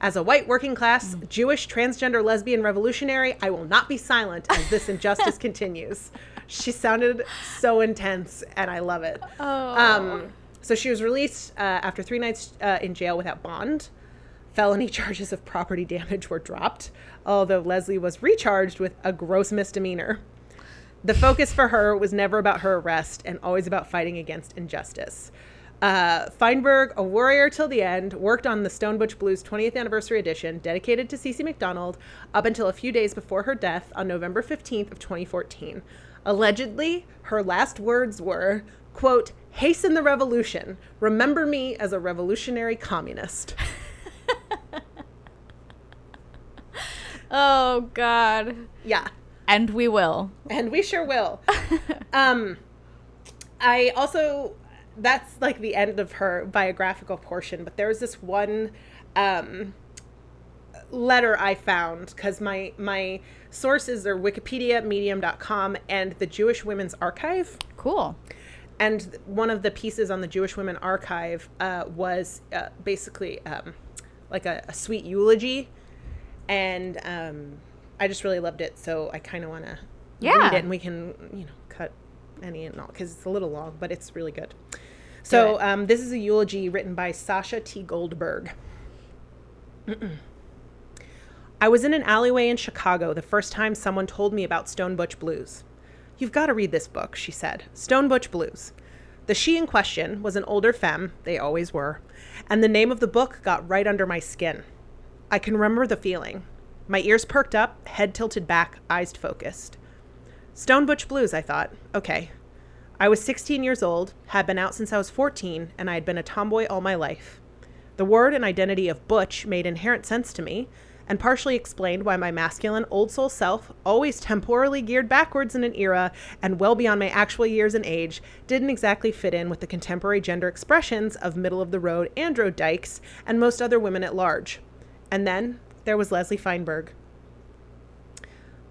As a white working class, Jewish, transgender, lesbian revolutionary, I will not be silent as this injustice continues. She sounded so intense, and I love it. Um, so she was released uh, after three nights uh, in jail without bond. Felony charges of property damage were dropped, although Leslie was recharged with a gross misdemeanor. The focus for her was never about her arrest and always about fighting against injustice. Uh, Feinberg, a warrior till the end, worked on the Stone Butch Blues 20th anniversary edition dedicated to Cece McDonald up until a few days before her death on November 15th of 2014. Allegedly, her last words were, quote, hasten the revolution. Remember me as a revolutionary communist. Oh God. Yeah. And we will. and we sure will. um, I also that's like the end of her biographical portion, but there was this one um, letter I found because my my sources are Wikipedia, Medium.com, and the Jewish Women's Archive. Cool. And one of the pieces on the Jewish Women Archive uh, was uh, basically um, like a, a sweet eulogy, and um, I just really loved it. So I kind of want to Yeah. read it, and we can you know cut any and all because it's a little long, but it's really good. So um, this is a eulogy written by Sasha T. Goldberg. I was in an alleyway in Chicago the first time someone told me about Stone Butch Blues. You've got to read this book, she said. Stone Butch Blues. The she in question was an older femme, they always were, and the name of the book got right under my skin. I can remember the feeling. My ears perked up, head tilted back, eyes focused. Stone Butch Blues, I thought. Okay. I was 16 years old, had been out since I was 14, and I had been a tomboy all my life. The word and identity of butch made inherent sense to me, and partially explained why my masculine old soul self, always temporally geared backwards in an era and well beyond my actual years and age, didn't exactly fit in with the contemporary gender expressions of middle of the road andro dykes and most other women at large. And then there was Leslie Feinberg.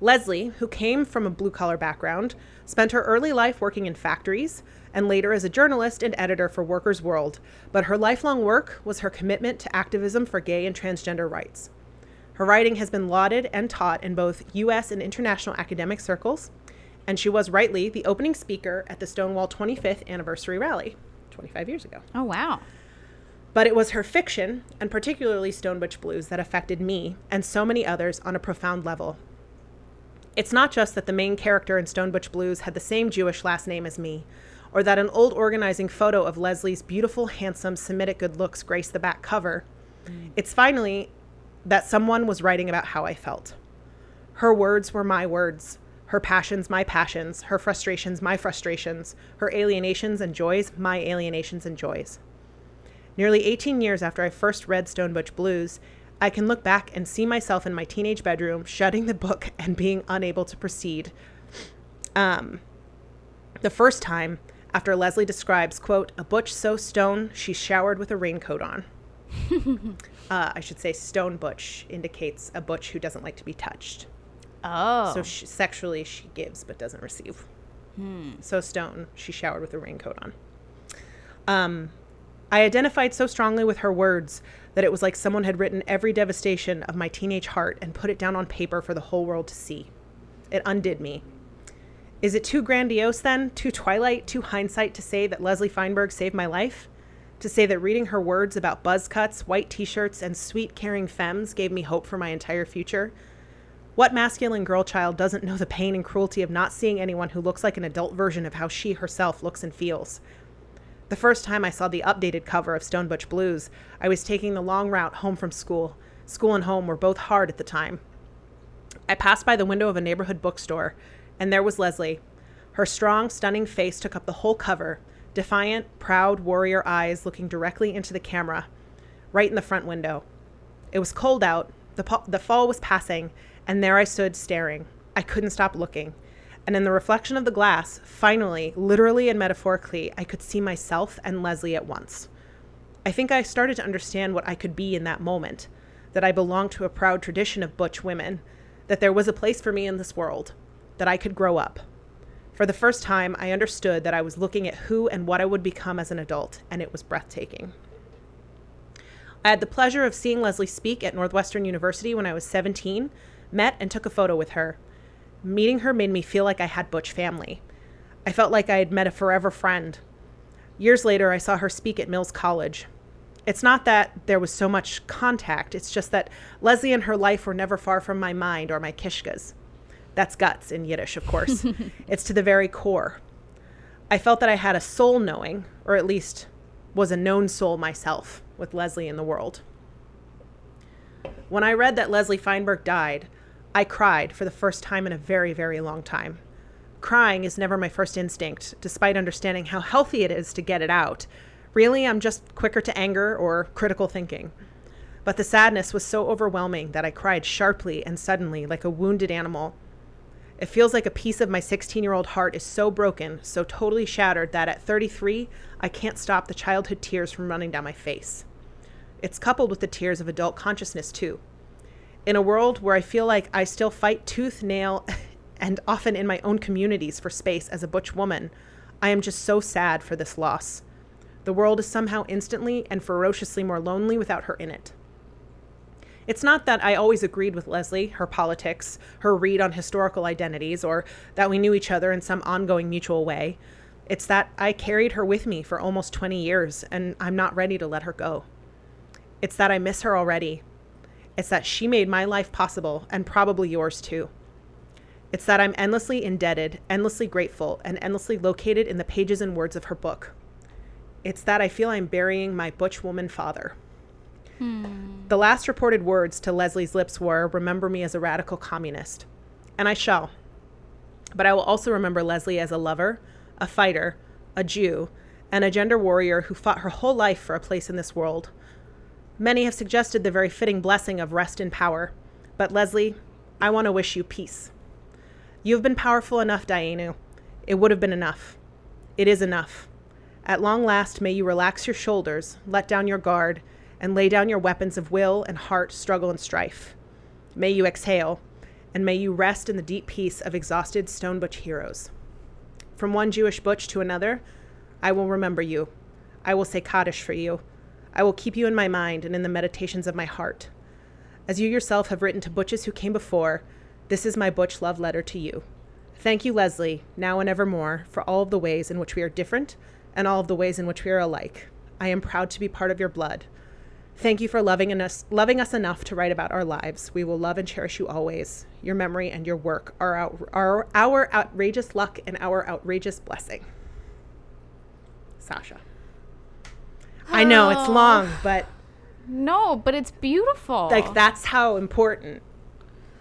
Leslie, who came from a blue collar background, spent her early life working in factories and later as a journalist and editor for Workers' World, but her lifelong work was her commitment to activism for gay and transgender rights. Her writing has been lauded and taught in both U.S. and international academic circles, and she was rightly the opening speaker at the Stonewall 25th anniversary rally 25 years ago. Oh wow. But it was her fiction, and particularly Stone Butch Blues, that affected me and so many others on a profound level. It's not just that the main character in Stone Butch Blues had the same Jewish last name as me, or that an old organizing photo of Leslie's beautiful, handsome, Semitic good looks graced the back cover. Mm. It's finally that someone was writing about how I felt. Her words were my words, her passions my passions, her frustrations my frustrations, her alienations and joys my alienations and joys. Nearly 18 years after I first read Stone Butch Blues, I can look back and see myself in my teenage bedroom, shutting the book and being unable to proceed. Um, the first time, after Leslie describes, quote, a butch so stone she showered with a raincoat on. uh, I should say stone butch indicates a butch who doesn't like to be touched. Oh. So she, sexually, she gives but doesn't receive. So stone, she showered with a raincoat on. Um, I identified so strongly with her words that it was like someone had written every devastation of my teenage heart and put it down on paper for the whole world to see. It undid me. Is it too grandiose then, too twilight, too hindsight to say that Leslie Feinberg saved my life? To say that reading her words about buzz cuts, white t shirts, and sweet, caring femmes gave me hope for my entire future? What masculine girl child doesn't know the pain and cruelty of not seeing anyone who looks like an adult version of how she herself looks and feels? The first time I saw the updated cover of Stone Butch Blues, I was taking the long route home from school. School and home were both hard at the time. I passed by the window of a neighborhood bookstore, and there was Leslie. Her strong, stunning face took up the whole cover, defiant, proud warrior eyes looking directly into the camera, right in the front window. It was cold out, the, po- the fall was passing, and there I stood staring. I couldn't stop looking. And in the reflection of the glass, finally, literally and metaphorically, I could see myself and Leslie at once. I think I started to understand what I could be in that moment that I belonged to a proud tradition of butch women, that there was a place for me in this world, that I could grow up. For the first time, I understood that I was looking at who and what I would become as an adult, and it was breathtaking. I had the pleasure of seeing Leslie speak at Northwestern University when I was 17, met and took a photo with her. Meeting her made me feel like I had Butch family. I felt like I had met a forever friend. Years later, I saw her speak at Mills College. It's not that there was so much contact, it's just that Leslie and her life were never far from my mind or my kishkas. That's guts in Yiddish, of course. it's to the very core. I felt that I had a soul knowing, or at least was a known soul myself, with Leslie in the world. When I read that Leslie Feinberg died, I cried for the first time in a very, very long time. Crying is never my first instinct, despite understanding how healthy it is to get it out. Really, I'm just quicker to anger or critical thinking. But the sadness was so overwhelming that I cried sharply and suddenly, like a wounded animal. It feels like a piece of my 16 year old heart is so broken, so totally shattered, that at 33, I can't stop the childhood tears from running down my face. It's coupled with the tears of adult consciousness, too. In a world where I feel like I still fight tooth, nail, and often in my own communities for space as a butch woman, I am just so sad for this loss. The world is somehow instantly and ferociously more lonely without her in it. It's not that I always agreed with Leslie, her politics, her read on historical identities, or that we knew each other in some ongoing mutual way. It's that I carried her with me for almost 20 years, and I'm not ready to let her go. It's that I miss her already. It's that she made my life possible, and probably yours too. It's that I'm endlessly indebted, endlessly grateful, and endlessly located in the pages and words of her book. It's that I feel I'm burying my butch woman father. Hmm. The last reported words to Leslie's lips were, Remember me as a radical communist. And I shall. But I will also remember Leslie as a lover, a fighter, a Jew, and a gender warrior who fought her whole life for a place in this world. Many have suggested the very fitting blessing of rest in power. But Leslie, I want to wish you peace. You have been powerful enough, Dayenu. It would have been enough. It is enough. At long last, may you relax your shoulders, let down your guard, and lay down your weapons of will and heart, struggle and strife. May you exhale, and may you rest in the deep peace of exhausted Stone Butch heroes. From one Jewish butch to another, I will remember you. I will say Kaddish for you. I will keep you in my mind and in the meditations of my heart. As you yourself have written to butches who came before, this is my butch love letter to you. Thank you, Leslie, now and evermore, for all of the ways in which we are different and all of the ways in which we are alike. I am proud to be part of your blood. Thank you for loving us, loving us enough to write about our lives. We will love and cherish you always. Your memory and your work are our, are our outrageous luck and our outrageous blessing. Sasha. I know it's oh. long, but No, but it's beautiful. like that's how important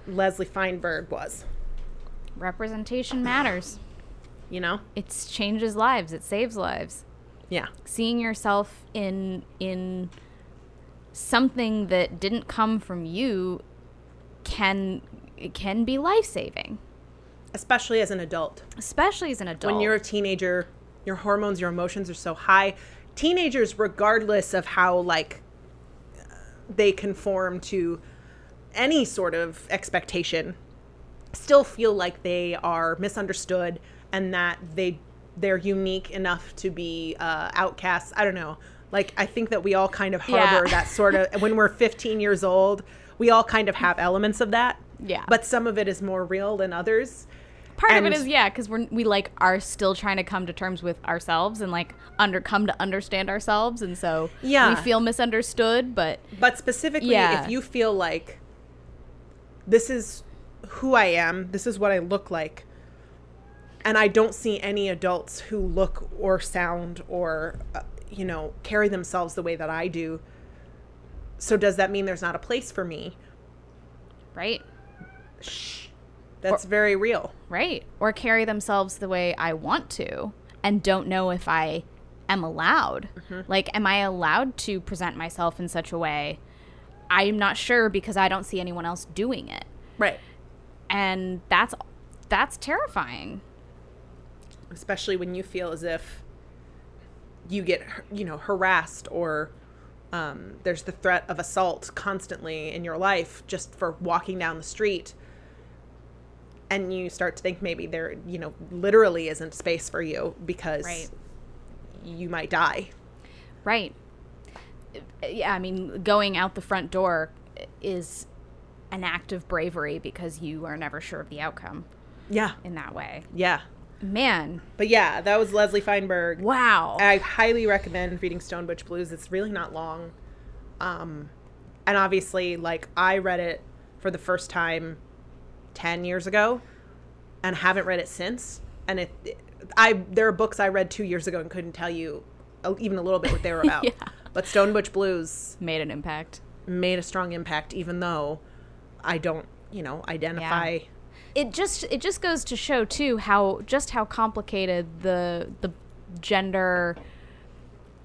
Leslie Feinberg was. Representation matters. You know? It changes lives. It saves lives. Yeah. Seeing yourself in in something that didn't come from you can can be life saving, Especially as an adult. especially as an adult. When you're a teenager, your hormones, your emotions are so high. Teenagers, regardless of how like they conform to any sort of expectation, still feel like they are misunderstood and that they they're unique enough to be uh, outcasts. I don't know. Like I think that we all kind of harbor Yeah. that sort of when we're 15 years old, we all kind of have elements of that. Yeah. But some of it is more real than others. part of it is yeah because we're we like are still trying to come to terms with ourselves and like under come to understand ourselves and so Yeah. we feel misunderstood but But specifically, Yeah. if you feel like this is who I am, this is what I look like, and I don't see any adults who look or sound or, uh, you know, carry themselves the way that I do, so does that mean there's not a place for me? right Shh. That's very real. right or carry themselves the way i want to and don't know if i am allowed mm-hmm. like am i allowed to present myself in such a way i'm not sure because i don't see anyone else doing it Right. and that's that's terrifying especially when you feel as if you get you know harassed or um, there's the threat of assault constantly in your life just for walking down the street and you start to think maybe there you know literally isn't space for you because Right. you might die Right. Yeah, I mean, going out the front door is an act of bravery because you are never sure of the outcome yeah in that way. yeah Man, but yeah that was leslie feinberg wow. I highly recommend reading Stone Butch Blues. It's really not long. Um, and obviously, like, I read it for the first time 10 years ago and haven't read it since. And it, it- I, there are books I read two years ago and couldn't tell you even a little bit what they were about. Yeah. But Stone Butch Blues Made an impact. made a strong impact, even though I don't, you know, identify. It just it just goes to show too how just how complicated the the gender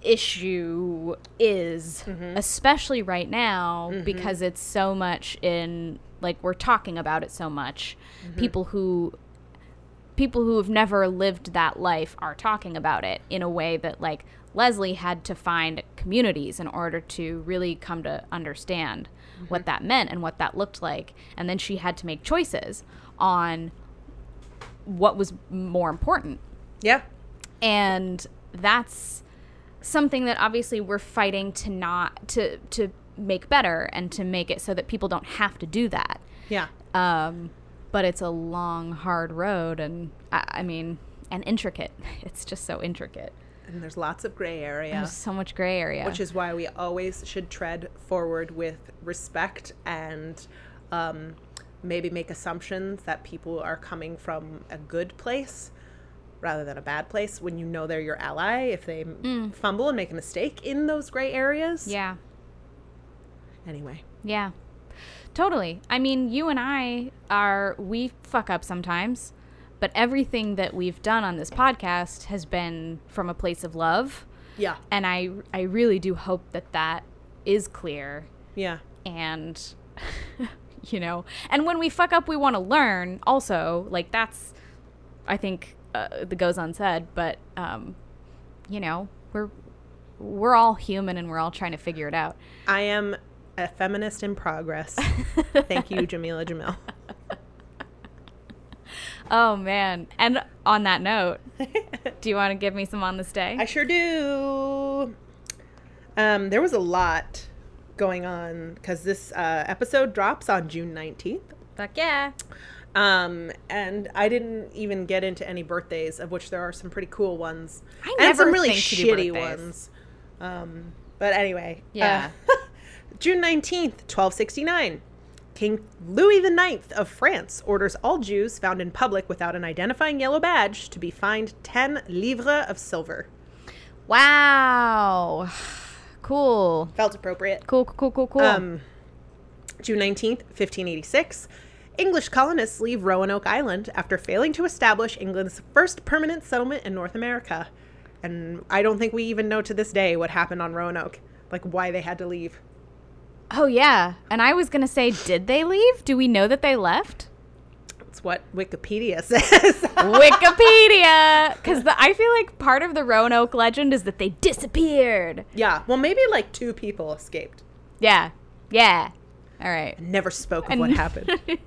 issue is mm-hmm. especially right now mm-hmm. because it's so much in like we're talking about it so much. Mm-hmm. People who people who have never lived that life are talking about it in a way that like Leslie had to find communities in order to really come to understand what that meant and what that looked like and then she had to make choices on what was more important Yeah. and that's something that obviously we're fighting to not to to make better and to make it so that people don't have to do that Yeah. um, but it's a long, hard road, and I, I mean, and intricate. It's just so intricate. And there's lots of gray area. There's so much gray area. which is why we always should tread forward with respect and um, maybe make assumptions that people are coming from a good place rather than a bad place when you know they're your ally. If they m fumble and make a mistake in those gray areas. Yeah, anyway. Yeah, totally. I mean, you and I are we fuck up sometimes, but everything that we've done on this podcast has been from a place of love, yeah. And I I really do hope that that is clear. Yeah. And you know and when we fuck up we want to learn also. Like that's i think uh, that goes unsaid but um you know we're we're all human and we're all trying to figure it out. I am a feminist in progress. Thank you jameela jamil oh man and on that note do you want to give me some on this day I sure do. Um, there was a lot going on because this uh, episode drops on June 19th. fuck yeah Um, and I didn't even get into any birthdays, of which there are some pretty cool ones. I and some really think to do shitty ones. Um, but anyway. Yeah. uh, June 19th, 1269. King Louis IX of France orders all Jews found in public without an identifying yellow badge to be fined 10 livres of silver. wow cool Felt appropriate. cool cool cool cool Um, June 19th, 1586, English colonists leave Roanoke Island after failing to establish England's first permanent settlement in North America. And I don't think we even know to this day what happened on Roanoke, like why they had to leave. Oh yeah, and I was gonna say, did they leave? Do we know that they left? That's what Wikipedia says. Wikipedia, because I feel like part of the Roanoke legend is that they disappeared. yeah, well, maybe like two people escaped. Yeah, yeah. All right. Never spoke of And- what happened.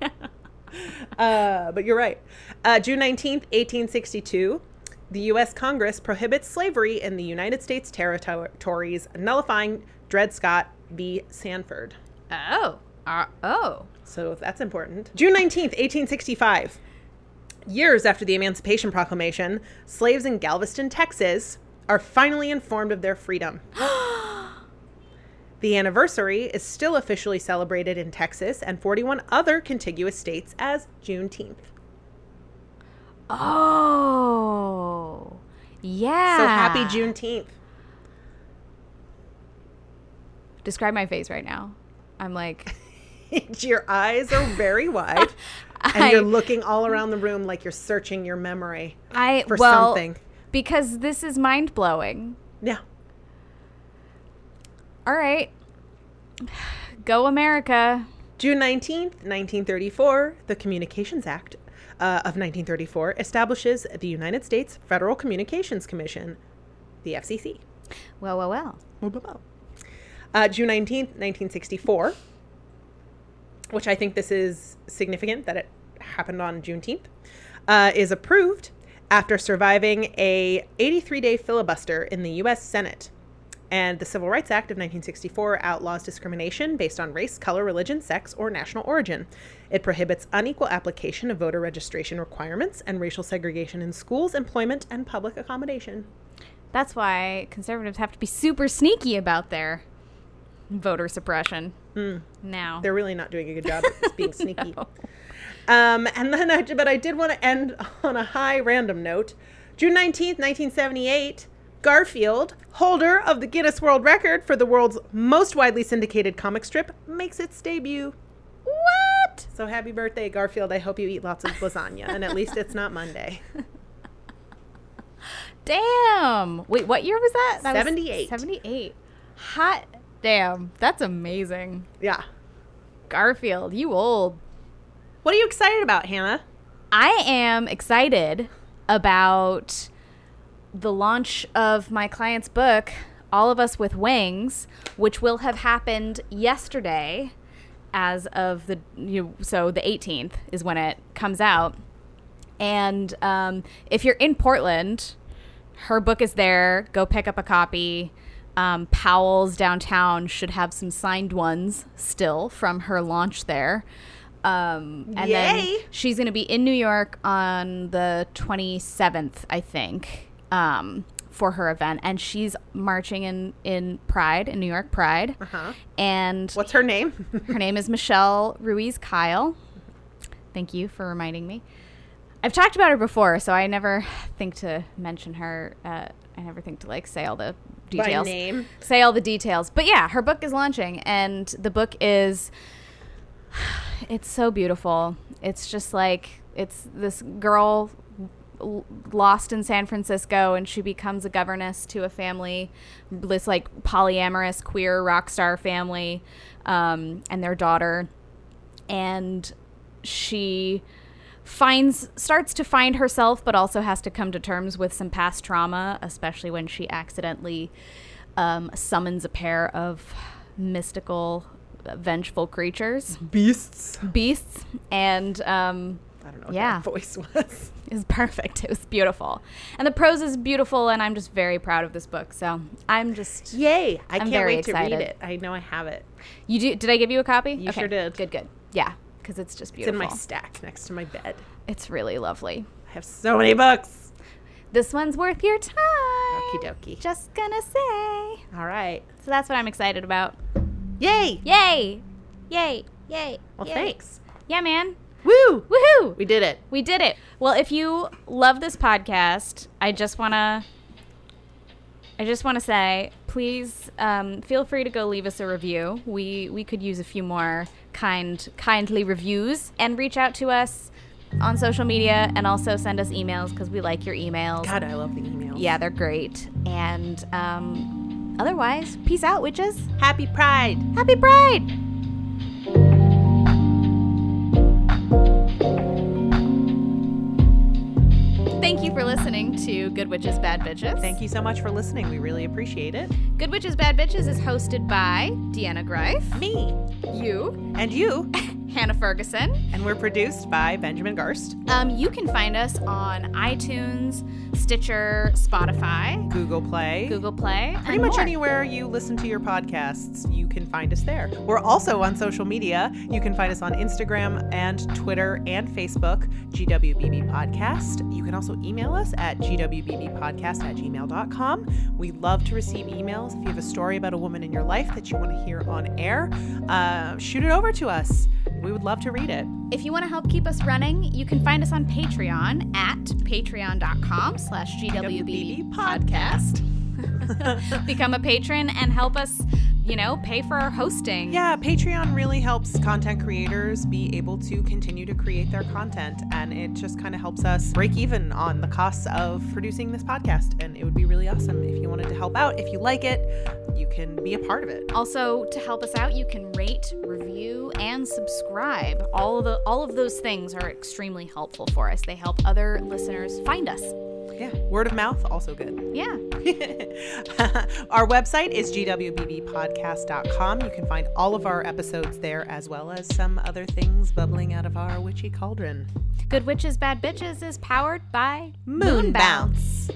uh, but you're right. Uh, June 19th, 1862, the U.S. Congress prohibits slavery in the United States territories, nullifying Dred Scott v. Sandford. Oh. Uh, oh. So that's important. June 19th, 1865. Years after the Emancipation Proclamation, slaves in Galveston, Texas are finally informed of their freedom. the anniversary is still officially celebrated in Texas and 41 other contiguous states as Juneteenth. Oh. Yeah. So happy Juneteenth. Describe my face right now. I'm like, Your eyes are very wide, and you're looking all around the room like you're searching your memory I for well, something. because this is mind blowing. Yeah. All right. Go America. June 19th, 1934, the Communications Act uh, of 1934 establishes the United States Federal Communications Commission, the FCC. Well, well, Well, well, well. Uh, June 19th, 1964, which I think this is significant that it happened on Juneteenth, uh, is approved after surviving a 83-day filibuster in the U.S. Senate. And the Civil Rights Act of 1964 outlaws discrimination based on race, color, religion, sex, or national origin. It prohibits unequal application of voter registration requirements and racial segregation in schools, employment, and public accommodation. That's why conservatives have to be super sneaky about their voter suppression. Now. Hmm. They're really not doing a good job at being sneaky. Um, and then, I, but I did want to end on a high random note. June 19th, 1978, Garfield, holder of the Guinness World Record for the world's most widely syndicated comic strip, makes its debut. what? So happy birthday, Garfield. I hope you eat lots of lasagna, and at least it's not Monday. Damn. Wait, what year was that? that was 78. 78. Hot damn. That's amazing. Yeah. Garfield, you old. What are you excited about, Hannah? I am excited about the launch of my client's book, All of Us with Wings, which will have happened yesterday as of the you so the 18th is when it comes out. And um, if you're in Portland, her book is there. Go pick up a copy. Um, Powell's downtown should have some signed ones still from her launch there. Um, and then she's going to be in New York on the 27th, I think, um, for her event. And she's marching in, in Pride, in New York Pride. Uh-huh. And What's her name? her name is Michelle Ruiz Keil. Thank you for reminding me. I've talked about her before, so I never think to mention her. Uh, I never think to like say all the By details. name. Say all the details. But yeah, her book is launching, and the book is. It's so beautiful. It's just like it's this girl lost in San Francisco and she becomes a governess to a family, this like polyamorous queer rock star family, um, and their daughter. And she finds starts to find herself but also has to come to terms with some past trauma especially when she accidentally um, summons a pair of mystical vengeful creatures Beasts. beasts and um, I don't know what Yeah. that voice was. it was perfect. It was beautiful, and the prose is beautiful, and I'm just very proud of this book. So I'm just Yay! I I'm can't wait to read it. I know I have it. you do. Did I give you a copy? You sure did. Good, good. Yeah, because it's just beautiful. It's in my stack next to my bed. it's really lovely. I have so many books. This one's worth your time. Okie dokie. Just gonna say. All right. So that's what I'm excited about. Yay! Yay! Yay! Yay! Well, yay. thanks. Yeah, man. Woo! Woohoo! We did it. We did it. Well, if you love this podcast, I just want to I just want to say, please um, feel free to go leave us a review. We we could use a few more kind kindly reviews and reach out to us on social media and also send us emails because we like your emails. God, I love the emails. Yeah, they're great. And um, otherwise, peace out, witches. Happy Pride. Happy Pride. Thank you for listening to Good Witches Bad Bitches. Thank you so much for listening. We really appreciate it. Good Witches Bad Bitches is hosted by Deanna Greif, Me you, and you. Hannah Ferguson. And we're produced by Benjamin Garst, Um, you can find us on iTunes, Stitcher, Spotify, Google Play. Google Play, Pretty much more. anywhere you listen to your podcasts, you can find us there. We're also on social media. You can find us on Instagram and Twitter and Facebook, GWBB Podcast. You can also email us at gwbbpodcast at gmail.com. We love to receive emails. If you have a story about a woman in your life that you want to hear on air, uh, shoot it over to us. We would love to read it. If you want to help keep us running, you can find us on Patreon at patreon.com slash GWBB podcast. Become a patron and help us, you know, pay for our hosting. Yeah, Patreon really helps content creators be able to continue to create their content. And it just kind of helps us break even on the costs of producing this podcast. And it would be really awesome if you wanted to help out. If you like it, you can be a part of it. Also, to help us out, you can rate, review, and subscribe. All of the all of those things are extremely helpful for us. They help other listeners find us. Yeah, word of mouth, also good. Yeah. our website is gwbbpodcast.com. You can find all of our episodes there, as well as some other things bubbling out of our witchy cauldron. Good Witches Bad Bitches is powered by Moon Bounce.